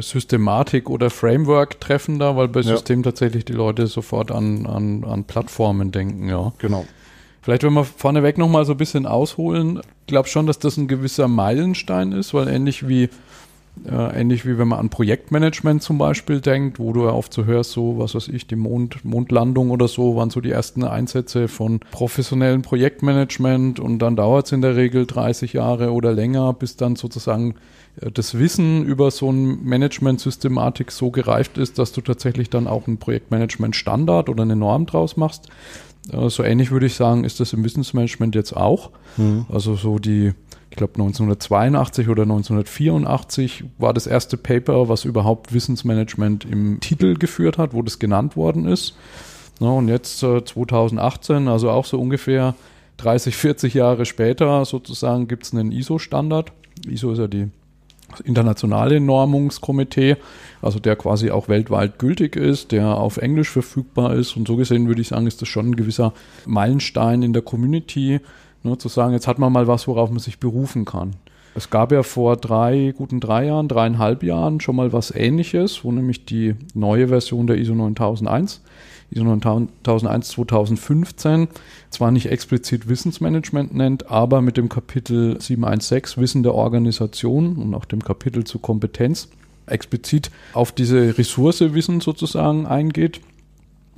Systematik oder Framework treffender, weil bei System ja. tatsächlich die Leute sofort an, an, an Plattformen denken, ja. Genau. Vielleicht, wenn wir vorneweg nochmal so ein bisschen ausholen, ich glaube schon, dass das ein gewisser Meilenstein ist, weil ähnlich wie Äh, ähnlich wie wenn man an Projektmanagement zum Beispiel denkt, wo du ja oft so hörst, so was weiß ich, die Mond, Mondlandung oder so, waren so die ersten Einsätze von professionellem Projektmanagement und dann dauert es in der Regel 30 Jahre oder länger, bis dann sozusagen äh, das Wissen über so eine Management-Systematik so gereift ist, dass du tatsächlich dann auch ein Projektmanagement-Standard oder eine Norm draus machst. Äh, so ähnlich würde ich sagen, ist das im Wissensmanagement jetzt auch. Mhm. Also so die ich glaube 1982 oder 1984 war das erste Paper, was überhaupt Wissensmanagement im Titel geführt hat, wo das genannt worden ist. Ja, und jetzt äh, 2018, also auch so ungefähr 30, 40 Jahre später sozusagen gibt es einen ISO-Standard. ISO ist ja die internationale Normungskomitee, also der quasi auch weltweit gültig ist, der auf Englisch verfügbar ist. Und so gesehen würde ich sagen, ist das schon ein gewisser Meilenstein in der Community, Ne, zu sagen, jetzt hat man mal was, worauf man sich berufen kann. Es gab ja vor drei, guten drei Jahren, dreieinhalb Jahren schon mal was ähnliches, wo nämlich die neue Version der ISO 9001, ISO 9001 2015, zwar nicht explizit Wissensmanagement nennt, aber mit dem Kapitel 716 Wissen der Organisation und auch dem Kapitel zu Kompetenz explizit auf diese Ressource Wissen sozusagen eingeht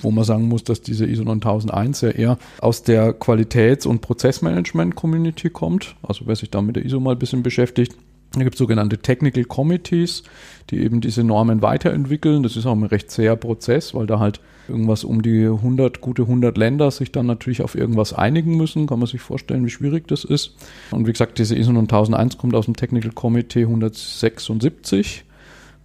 wo man sagen muss, dass diese ISO 9001 ja eher aus der Qualitäts- und Prozessmanagement-Community kommt. Also wer sich da mit der ISO mal ein bisschen beschäftigt, da gibt es sogenannte Technical Committees, die eben diese Normen weiterentwickeln. Das ist auch ein recht zäher Prozess, weil da halt irgendwas um die 100, gute 100 Länder sich dann natürlich auf irgendwas einigen müssen. Kann man sich vorstellen, wie schwierig das ist. Und wie gesagt, diese ISO 9001 kommt aus dem Technical Committee 176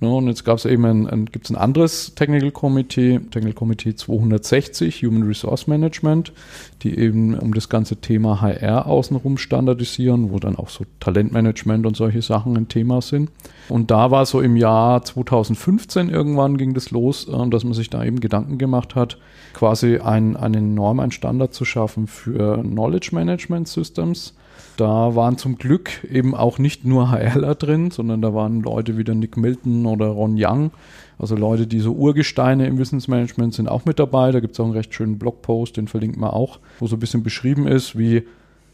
Ne, und jetzt gab es eben ein, ein, gibt's ein anderes Technical Committee, Technical Committee 260, Human Resource Management, die eben um das ganze Thema HR außenrum standardisieren, wo dann auch so Talentmanagement und solche Sachen ein Thema sind. Und da war so im Jahr 2015 irgendwann ging das los, äh, dass man sich da eben Gedanken gemacht hat, quasi ein, eine Norm, ein Standard zu schaffen für Knowledge Management Systems da waren zum Glück eben auch nicht nur HRler drin, sondern da waren Leute wie der Nick Milton oder Ron Young, also Leute, die so Urgesteine im Wissensmanagement sind auch mit dabei. Da gibt es auch einen recht schönen Blogpost, den verlinkt man auch, wo so ein bisschen beschrieben ist, wie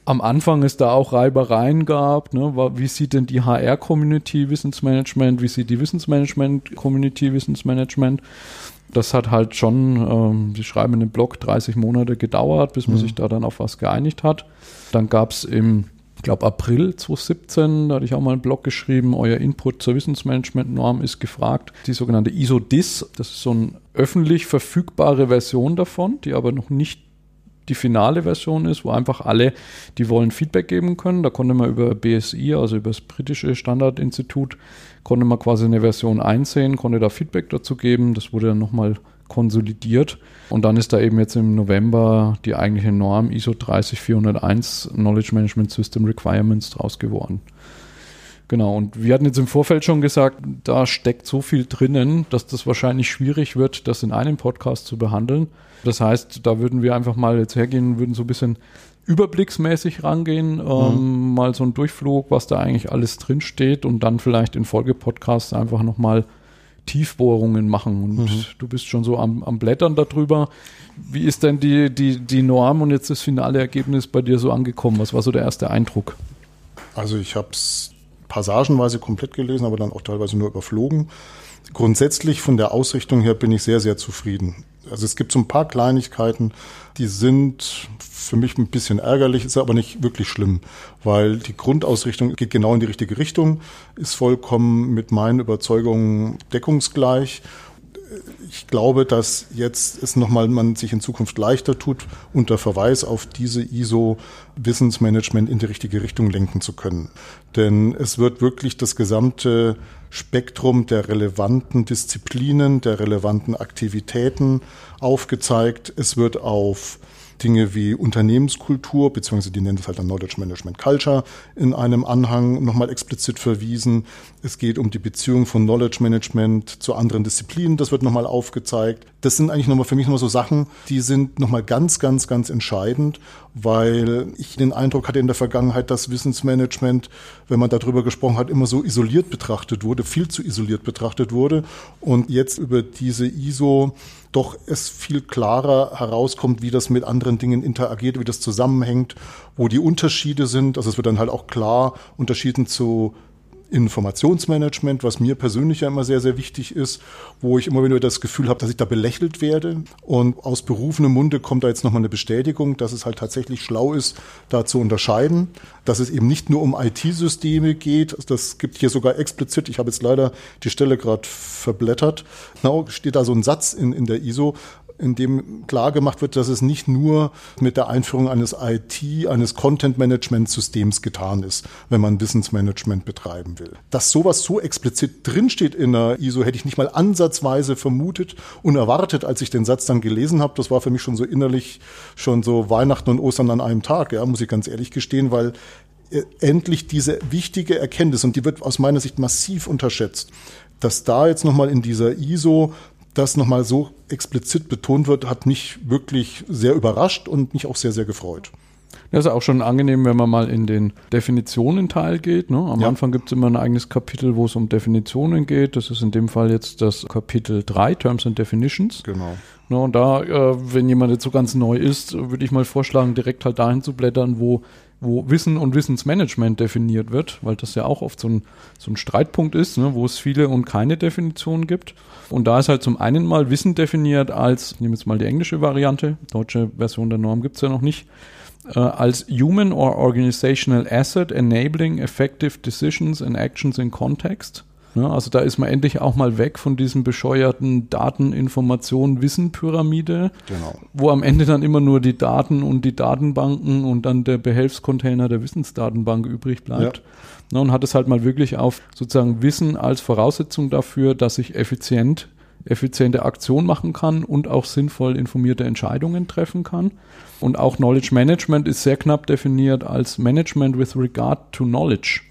am Anfang es da auch Reibereien gab. Ne? Wie sieht denn die HR-Community Wissensmanagement? Wie sieht die Wissensmanagement-Community Wissensmanagement? Das hat halt schon, ähm, Sie schreiben in dem Blog, 30 Monate gedauert, bis man mhm. sich da dann auf was geeinigt hat. Dann gab es im, ich glaube, April 2017, da hatte ich auch mal einen Blog geschrieben, euer Input zur Wissensmanagement-Norm ist gefragt. Die sogenannte ISO-DIS, das ist so eine öffentlich verfügbare Version davon, die aber noch nicht die finale Version ist, wo einfach alle, die wollen, Feedback geben können. Da konnte man über BSI, also über das britische Standardinstitut, konnte man quasi eine Version einsehen, konnte da Feedback dazu geben. Das wurde dann nochmal konsolidiert. Und dann ist da eben jetzt im November die eigentliche Norm ISO 30401 Knowledge Management System Requirements draus geworden. Genau, und wir hatten jetzt im Vorfeld schon gesagt, da steckt so viel drinnen, dass das wahrscheinlich schwierig wird, das in einem Podcast zu behandeln. Das heißt, da würden wir einfach mal jetzt hergehen, würden so ein bisschen überblicksmäßig rangehen, ähm, mhm. mal so ein Durchflug, was da eigentlich alles drin steht und dann vielleicht in Folgepodcasts einfach nochmal Tiefbohrungen machen. Und mhm. du bist schon so am, am Blättern darüber. Wie ist denn die, die, die Norm und jetzt das finale Ergebnis bei dir so angekommen? Was war so der erste Eindruck? Also ich habe es passagenweise komplett gelesen, aber dann auch teilweise nur überflogen. Grundsätzlich von der Ausrichtung her bin ich sehr, sehr zufrieden. Also es gibt so ein paar Kleinigkeiten, die sind für mich ein bisschen ärgerlich, ist aber nicht wirklich schlimm, weil die Grundausrichtung geht genau in die richtige Richtung, ist vollkommen mit meinen Überzeugungen deckungsgleich. Ich glaube, dass jetzt es nochmal man sich in Zukunft leichter tut, unter Verweis auf diese ISO Wissensmanagement in die richtige Richtung lenken zu können. Denn es wird wirklich das gesamte Spektrum der relevanten Disziplinen, der relevanten Aktivitäten aufgezeigt. Es wird auf Dinge wie Unternehmenskultur, beziehungsweise die nennen es halt dann Knowledge Management Culture in einem Anhang nochmal explizit verwiesen. Es geht um die Beziehung von Knowledge Management zu anderen Disziplinen, das wird nochmal aufgezeigt. Das sind eigentlich nochmal für mich nochmal so Sachen, die sind nochmal ganz, ganz, ganz entscheidend, weil ich den Eindruck hatte in der Vergangenheit, dass Wissensmanagement, wenn man darüber gesprochen hat, immer so isoliert betrachtet wurde, viel zu isoliert betrachtet wurde. Und jetzt über diese ISO doch es viel klarer herauskommt, wie das mit anderen Dingen interagiert, wie das zusammenhängt, wo die Unterschiede sind. Also es wird dann halt auch klar unterschieden zu Informationsmanagement, was mir persönlich ja immer sehr, sehr wichtig ist, wo ich immer wieder das Gefühl habe, dass ich da belächelt werde. Und aus berufenem Munde kommt da jetzt nochmal eine Bestätigung, dass es halt tatsächlich schlau ist, da zu unterscheiden, dass es eben nicht nur um IT-Systeme geht. Das gibt hier sogar explizit, ich habe jetzt leider die Stelle gerade verblättert, genau steht da so ein Satz in, in der ISO, in dem klar gemacht wird, dass es nicht nur mit der Einführung eines IT, eines Content-Management-Systems getan ist, wenn man Wissensmanagement betreiben will. Dass sowas so explizit drinsteht in der ISO, hätte ich nicht mal ansatzweise vermutet und erwartet, als ich den Satz dann gelesen habe. Das war für mich schon so innerlich schon so Weihnachten und Ostern an einem Tag, ja, muss ich ganz ehrlich gestehen, weil äh, endlich diese wichtige Erkenntnis, und die wird aus meiner Sicht massiv unterschätzt, dass da jetzt nochmal in dieser ISO das nochmal so explizit betont wird, hat mich wirklich sehr überrascht und mich auch sehr, sehr gefreut. Das ist auch schon angenehm, wenn man mal in den Definitionen-Teil geht. Ne? Am ja. Anfang gibt es immer ein eigenes Kapitel, wo es um Definitionen geht. Das ist in dem Fall jetzt das Kapitel 3, Terms and Definitions. Genau. Ne? Und da, äh, wenn jemand jetzt so ganz neu ist, würde ich mal vorschlagen, direkt halt dahin zu blättern, wo wo Wissen und Wissensmanagement definiert wird, weil das ja auch oft so ein, so ein Streitpunkt ist, ne, wo es viele und keine Definitionen gibt. Und da ist halt zum einen mal Wissen definiert als, ich nehme jetzt mal die englische Variante, deutsche Version der Norm gibt's ja noch nicht, äh, als Human or Organizational Asset enabling effective decisions and actions in context. Ne, also da ist man endlich auch mal weg von diesem bescheuerten Daten, Information, Wissen-Pyramide, genau. wo am Ende dann immer nur die Daten und die Datenbanken und dann der Behelfscontainer der Wissensdatenbank übrig bleibt. Ja. Ne, und hat es halt mal wirklich auf sozusagen Wissen als Voraussetzung dafür, dass ich effizient effiziente Aktion machen kann und auch sinnvoll informierte Entscheidungen treffen kann. Und auch Knowledge Management ist sehr knapp definiert als Management with regard to knowledge.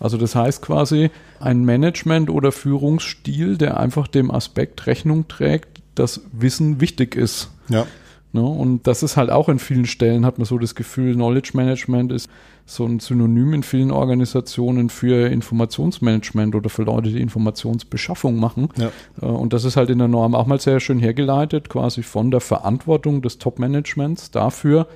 Also das heißt quasi ein Management oder Führungsstil, der einfach dem Aspekt Rechnung trägt, dass Wissen wichtig ist. Ja. Ne? Und das ist halt auch in vielen Stellen, hat man so das Gefühl, Knowledge Management ist so ein Synonym in vielen Organisationen für Informationsmanagement oder für Leute, die Informationsbeschaffung machen. Ja. Äh, und das ist halt in der Norm auch mal sehr schön hergeleitet, quasi von der Verantwortung des Top-Managements dafür,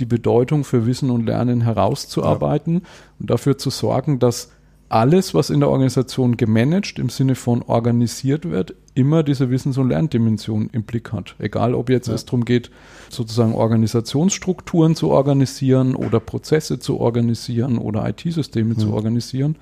die Bedeutung für Wissen und Lernen herauszuarbeiten ja. und dafür zu sorgen, dass alles, was in der Organisation gemanagt im Sinne von organisiert wird, immer diese Wissens- und Lerndimension im Blick hat. Egal, ob jetzt ja. es darum geht, sozusagen Organisationsstrukturen zu organisieren oder Prozesse zu organisieren oder IT-Systeme ja. zu organisieren.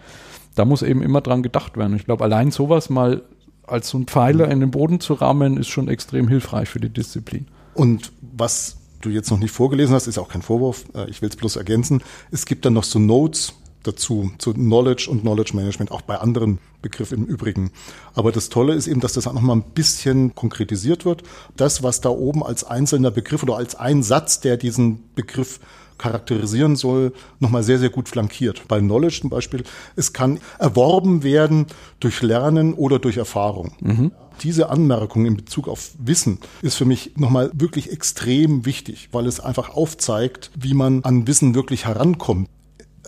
Da muss eben immer dran gedacht werden. Ich glaube, allein sowas mal als so ein Pfeiler in den Boden zu rammen, ist schon extrem hilfreich für die Disziplin. Und was du jetzt noch nicht vorgelesen hast, ist auch kein Vorwurf, äh, ich will es bloß ergänzen. Es gibt dann noch so Notes dazu, zu Knowledge und Knowledge Management, auch bei anderen Begriffen im Übrigen. Aber das Tolle ist eben, dass das auch noch mal ein bisschen konkretisiert wird. Das, was da oben als einzelner Begriff oder als ein Satz, der diesen Begriff charakterisieren soll, nochmal sehr, sehr gut flankiert. Bei Knowledge zum Beispiel, es kann erworben werden durch Lernen oder durch Erfahrung. Mhm. Diese Anmerkung in Bezug auf Wissen ist für mich nochmal wirklich extrem wichtig, weil es einfach aufzeigt, wie man an Wissen wirklich herankommt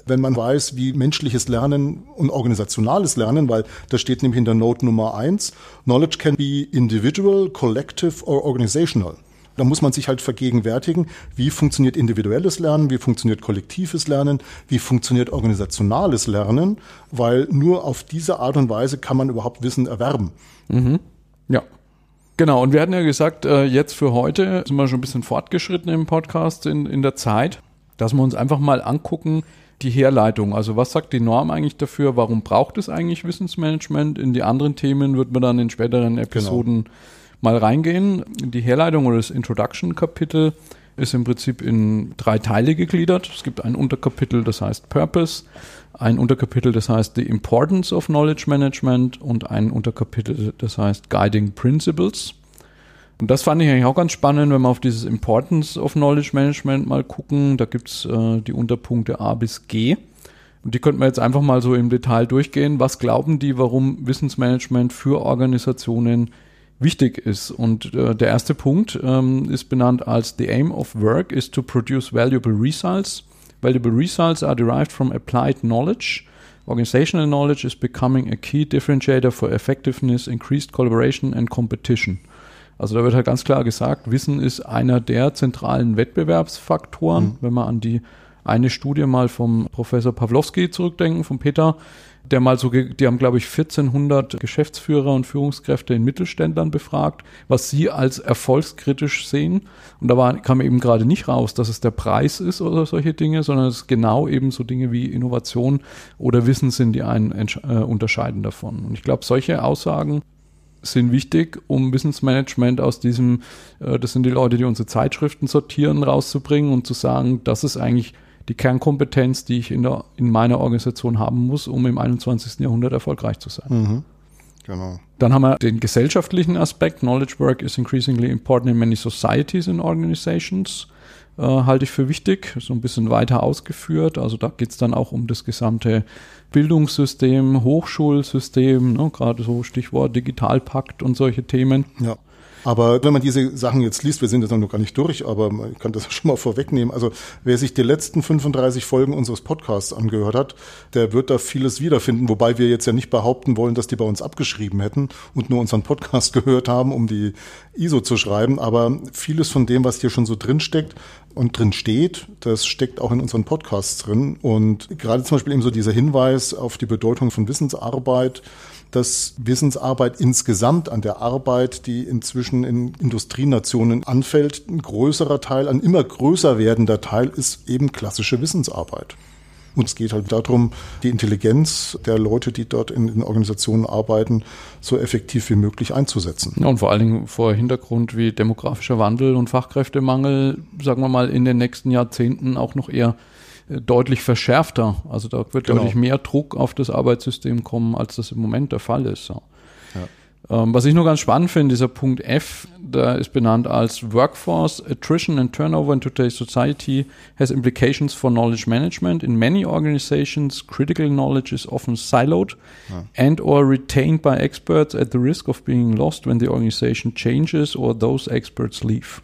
wenn man weiß, wie menschliches Lernen und organisationales Lernen, weil das steht nämlich in der Note Nummer eins, Knowledge can be individual, collective or organizational. Da muss man sich halt vergegenwärtigen, wie funktioniert individuelles Lernen, wie funktioniert kollektives Lernen, wie funktioniert organisationales Lernen, weil nur auf diese Art und Weise kann man überhaupt Wissen erwerben. Mhm. Ja. Genau, und wir hatten ja gesagt, äh, jetzt für heute sind wir schon ein bisschen fortgeschritten im Podcast in, in der Zeit, dass wir uns einfach mal angucken, die Herleitung. Also was sagt die Norm eigentlich dafür? Warum braucht es eigentlich Wissensmanagement? In die anderen Themen wird man dann in späteren Episoden genau mal reingehen. Die Herleitung oder das Introduction-Kapitel ist im Prinzip in drei Teile gegliedert. Es gibt ein Unterkapitel, das heißt Purpose, ein Unterkapitel, das heißt The Importance of Knowledge Management und ein Unterkapitel, das heißt Guiding Principles. Und das fand ich eigentlich auch ganz spannend, wenn wir auf dieses Importance of Knowledge Management mal gucken. Da gibt's äh, die Unterpunkte A bis G. Und die könnten wir jetzt einfach mal so im Detail durchgehen. Was glauben die, warum Wissensmanagement für Organisationen wichtig ist. Und äh, der erste Punkt ähm, ist benannt als The aim of work is to produce valuable results. Valuable results are derived from applied knowledge. Organizational knowledge is becoming a key differentiator for effectiveness, increased collaboration and competition. Also da wird halt ganz klar gesagt, Wissen ist einer der zentralen Wettbewerbsfaktoren, mhm. wenn man an die eine Studie mal vom Professor Pawlowski zurückdenken, vom Peter, der mal so, die haben glaube ich 1400 Geschäftsführer und Führungskräfte in Mittelständlern befragt, was sie als erfolgskritisch sehen. Und da war, kam eben gerade nicht raus, dass es der Preis ist oder solche Dinge, sondern es genau eben so Dinge wie Innovation oder Wissen sind, die einen äh, unterscheiden davon. Und ich glaube, solche Aussagen sind wichtig, um Wissensmanagement aus diesem, äh, das sind die Leute, die unsere Zeitschriften sortieren, rauszubringen und zu sagen, das ist eigentlich die Kernkompetenz, die ich in, der, in meiner Organisation haben muss, um im 21. Jahrhundert erfolgreich zu sein. Mhm. Genau. Dann haben wir den gesellschaftlichen Aspekt. Knowledge work is increasingly important in many societies and organizations. Äh, halte ich für wichtig, so ein bisschen weiter ausgeführt. Also da geht es dann auch um das gesamte Bildungssystem, Hochschulsystem, ne, gerade so Stichwort Digitalpakt und solche Themen. Ja. Aber wenn man diese Sachen jetzt liest, wir sind jetzt noch gar nicht durch, aber man kann das (laughs) schon mal vorwegnehmen. Also wer sich die letzten 35 Folgen unseres Podcasts angehört hat, der wird da vieles wiederfinden, wobei wir jetzt ja nicht behaupten wollen, dass die bei uns abgeschrieben hätten und nur unseren Podcast (laughs) gehört haben, um die ISO zu schreiben. Aber vieles von dem, was hier schon so drin steckt und drin steht, das steckt auch in unseren Podcasts drin. Und gerade zum Beispiel eben so dieser Hinweis auf die Bedeutung von Wissensarbeit, dass Wissensarbeit insgesamt an der Arbeit, die inzwischen in Industrienationen anfällt, ein größerer Teil, ein immer größer werdender Teil ist eben klassische Wissensarbeit. Und es geht halt darum, die Intelligenz der Leute, die dort in den Organisationen arbeiten, so effektiv wie möglich einzusetzen. Ja, und vor allen Dingen vor Hintergrund wie demografischer Wandel und Fachkräftemangel, sagen wir mal, in den nächsten Jahrzehnten auch noch eher deutlich verschärfter. Also da wird genau. deutlich mehr Druck auf das Arbeitssystem kommen, als das im Moment der Fall ist. Ähm, was ich nur ganz spannend finde, dieser Punkt F, da ist benannt als Workforce Attrition and Turnover in today's society has implications for knowledge management. In many organizations, critical knowledge is often siloed ja. and or retained by experts at the risk of being lost when the organization changes or those experts leave.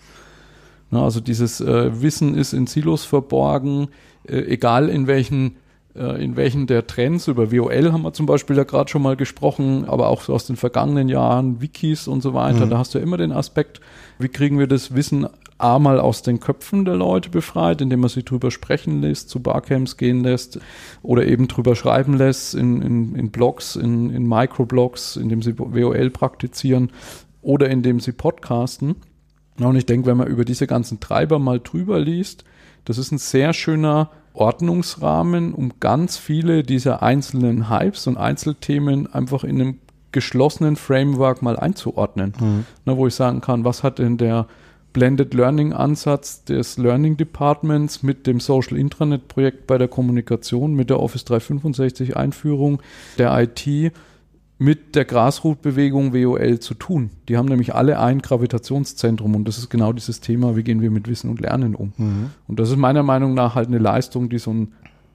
also dieses äh, Wissen ist in Silos verborgen äh, egal in welchen in welchen der Trends, über WOL haben wir zum Beispiel ja gerade schon mal gesprochen, aber auch so aus den vergangenen Jahren, Wikis und so weiter, mhm. da hast du immer den Aspekt, wie kriegen wir das Wissen einmal aus den Köpfen der Leute befreit, indem man sie drüber sprechen lässt, zu Barcamps gehen lässt oder eben drüber schreiben lässt in, in, in Blogs, in, in Microblogs, indem sie WOL praktizieren oder indem sie podcasten. Und ich denke, wenn man über diese ganzen Treiber mal drüber liest, das ist ein sehr schöner Ordnungsrahmen, um ganz viele dieser einzelnen Hypes und Einzelthemen einfach in einem geschlossenen Framework mal einzuordnen. Mhm. Na, wo ich sagen kann, was hat denn der Blended Learning Ansatz des Learning Departments mit dem Social Intranet Projekt bei der Kommunikation, mit der Office 365 Einführung, der IT mit der Grasroot-Bewegung WOL zu tun. Die haben nämlich alle ein Gravitationszentrum und das ist genau dieses Thema, wie gehen wir mit Wissen und Lernen um. Mhm. Und das ist meiner Meinung nach halt eine Leistung, die so ein,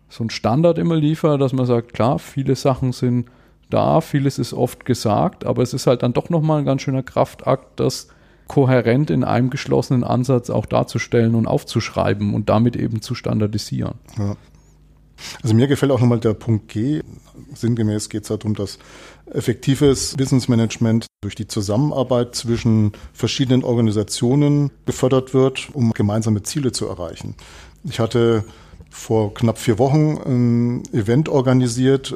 so ein Standard immer liefert, dass man sagt, klar, viele Sachen sind da, vieles ist oft gesagt, aber es ist halt dann doch nochmal ein ganz schöner Kraftakt, das kohärent in einem geschlossenen Ansatz auch darzustellen und aufzuschreiben und damit eben zu standardisieren. Ja. Also mir gefällt auch nochmal der Punkt G. Sinngemäß geht es darum, dass effektives Wissensmanagement durch die Zusammenarbeit zwischen verschiedenen Organisationen gefördert wird, um gemeinsame Ziele zu erreichen. Ich hatte vor knapp vier Wochen ein Event organisiert,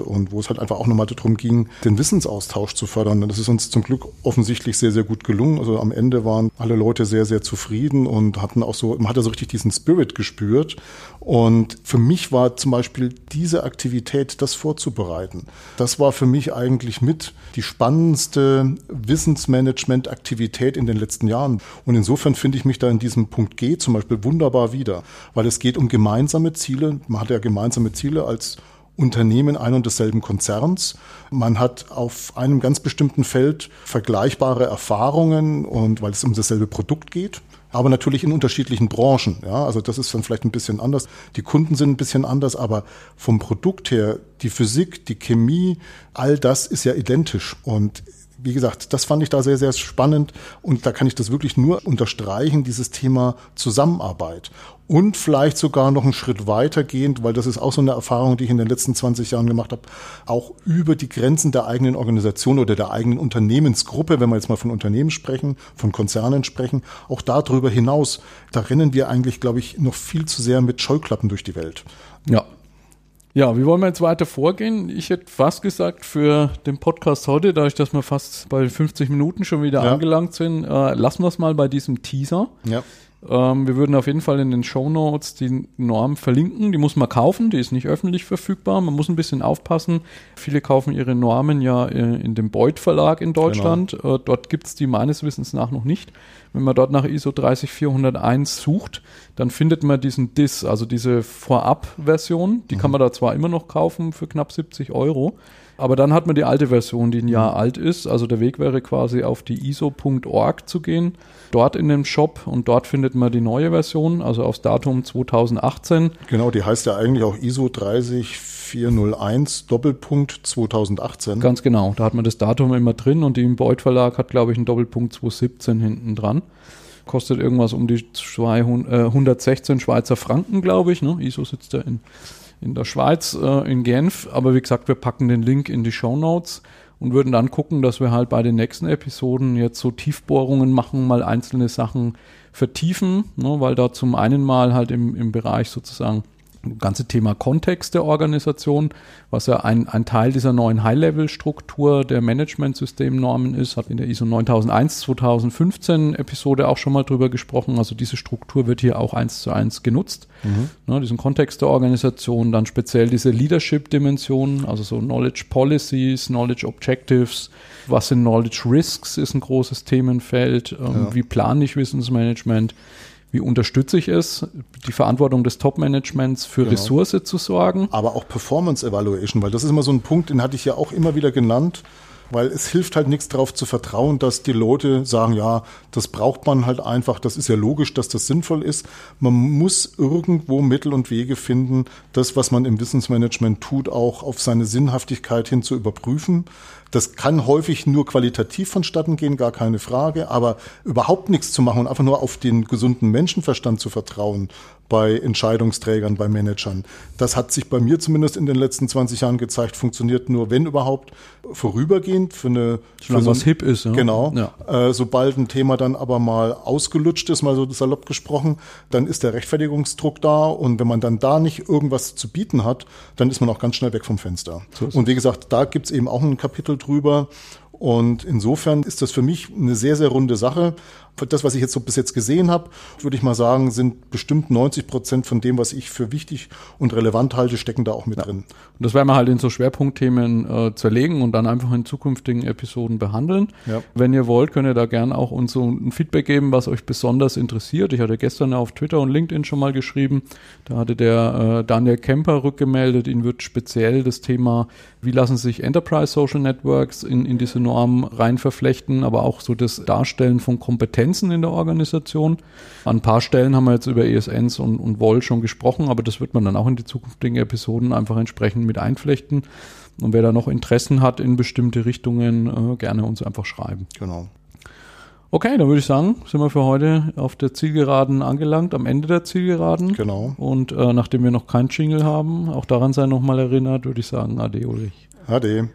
und wo es halt einfach auch nochmal darum ging, den Wissensaustausch zu fördern. Das ist uns zum Glück offensichtlich sehr, sehr gut gelungen. Also am Ende waren alle Leute sehr, sehr zufrieden und hatten auch so, man hatte so richtig diesen Spirit gespürt. Und für mich war zum Beispiel diese Aktivität, das vorzubereiten. Das war für mich eigentlich mit die spannendste Wissensmanagement-Aktivität in den letzten Jahren. Und insofern finde ich mich da in diesem Punkt G zum Beispiel wunderbar wieder, weil es geht um gemeinsame Ziele. Man hat ja gemeinsame Ziele als Unternehmen ein und desselben Konzerns. Man hat auf einem ganz bestimmten Feld vergleichbare Erfahrungen und weil es um dasselbe Produkt geht. Aber natürlich in unterschiedlichen Branchen. Ja, also das ist dann vielleicht ein bisschen anders. Die Kunden sind ein bisschen anders, aber vom Produkt her, die Physik, die Chemie, all das ist ja identisch. Und wie gesagt, das fand ich da sehr, sehr spannend und da kann ich das wirklich nur unterstreichen, dieses Thema Zusammenarbeit. Und vielleicht sogar noch einen Schritt weitergehend, weil das ist auch so eine Erfahrung, die ich in den letzten 20 Jahren gemacht habe, auch über die Grenzen der eigenen Organisation oder der eigenen Unternehmensgruppe, wenn wir jetzt mal von Unternehmen sprechen, von Konzernen sprechen, auch darüber hinaus, da rennen wir eigentlich, glaube ich, noch viel zu sehr mit Scheuklappen durch die Welt. Ja, ja, wie wollen wir jetzt weiter vorgehen? Ich hätte fast gesagt, für den Podcast heute, dadurch, dass wir fast bei 50 Minuten schon wieder ja. angelangt sind, äh, lassen wir es mal bei diesem Teaser. Ja. Ähm, wir würden auf jeden Fall in den Show Notes die Norm verlinken. Die muss man kaufen, die ist nicht öffentlich verfügbar. Man muss ein bisschen aufpassen. Viele kaufen ihre Normen ja äh, in dem Beuth Verlag in Deutschland. Genau. Äh, dort gibt es die meines Wissens nach noch nicht. Wenn man dort nach ISO 30401 sucht, dann findet man diesen DIS, also diese Vorab-Version. Die mhm. kann man da zwar immer noch kaufen für knapp 70 Euro. Aber dann hat man die alte Version, die ein Jahr mhm. alt ist. Also der Weg wäre quasi auf die ISO.org zu gehen, dort in dem Shop und dort findet man die neue Version, also aufs Datum 2018. Genau, die heißt ja eigentlich auch ISO 30401 Doppelpunkt 2018. Ganz genau, da hat man das Datum immer drin und die im Beuth Verlag hat, glaube ich, einen Doppelpunkt 217 hinten dran kostet irgendwas um die 200, äh, 116 Schweizer Franken, glaube ich. Ne? ISO sitzt ja in in der Schweiz, äh, in Genf. Aber wie gesagt, wir packen den Link in die Show Notes und würden dann gucken, dass wir halt bei den nächsten Episoden jetzt so Tiefbohrungen machen, mal einzelne Sachen vertiefen, ne, weil da zum einen mal halt im, im Bereich sozusagen ganze Thema Kontext der Organisation, was ja ein, ein Teil dieser neuen High-Level-Struktur der Management-Systemnormen ist, hat in der ISO 9001 2015 Episode auch schon mal drüber gesprochen. Also diese Struktur wird hier auch eins zu eins genutzt. Mhm. Ne, diesen Kontext der Organisation, dann speziell diese Leadership-Dimensionen, also so Knowledge Policies, Knowledge Objectives, was sind Knowledge Risks, ist ein großes Themenfeld, ähm, ja. wie plane ich Wissensmanagement wie unterstütze ich es, die Verantwortung des Top-Managements für genau. Ressource zu sorgen. Aber auch Performance Evaluation, weil das ist immer so ein Punkt, den hatte ich ja auch immer wieder genannt, weil es hilft halt nichts darauf zu vertrauen, dass die Leute sagen, ja, das braucht man halt einfach, das ist ja logisch, dass das sinnvoll ist. Man muss irgendwo Mittel und Wege finden, das, was man im Wissensmanagement tut, auch auf seine Sinnhaftigkeit hin zu überprüfen. Das kann häufig nur qualitativ vonstatten gehen, gar keine Frage, aber überhaupt nichts zu machen und einfach nur auf den gesunden Menschenverstand zu vertrauen bei Entscheidungsträgern, bei Managern. Das hat sich bei mir zumindest in den letzten 20 Jahren gezeigt, funktioniert nur, wenn überhaupt, vorübergehend für eine... Für so was hip ist. Ja. Genau. Ja. Äh, sobald ein Thema dann aber mal ausgelutscht ist, mal so salopp gesprochen, dann ist der Rechtfertigungsdruck da und wenn man dann da nicht irgendwas zu bieten hat, dann ist man auch ganz schnell weg vom Fenster. So und wie gesagt, da gibt's eben auch ein Kapitel drüber. Und insofern ist das für mich eine sehr, sehr runde Sache das, was ich jetzt so bis jetzt gesehen habe, würde ich mal sagen, sind bestimmt 90 Prozent von dem, was ich für wichtig und relevant halte, stecken da auch mit ja. drin. Und das werden wir halt in so Schwerpunktthemen äh, zerlegen und dann einfach in zukünftigen Episoden behandeln. Ja. Wenn ihr wollt, könnt ihr da gerne auch uns so ein Feedback geben, was euch besonders interessiert. Ich hatte gestern auf Twitter und LinkedIn schon mal geschrieben, da hatte der äh, Daniel Kemper rückgemeldet, ihn wird speziell das Thema, wie lassen sich Enterprise Social Networks in, in diese Norm rein verflechten, aber auch so das Darstellen von Kompetenzen Kompetenzen in der Organisation. An ein paar Stellen haben wir jetzt über ESNs und, und WOL schon gesprochen, aber das wird man dann auch in die zukünftigen Episoden einfach entsprechend mit einflechten. Und wer da noch Interessen hat in bestimmte Richtungen, äh, gerne uns einfach schreiben. Genau. Okay, dann würde ich sagen, sind wir für heute auf der Zielgeraden angelangt, am Ende der Zielgeraden. Genau. Und äh, nachdem wir noch keinen Jingle haben, auch daran sei nochmal erinnert, würde ich sagen, Ade Ulrich. Ade.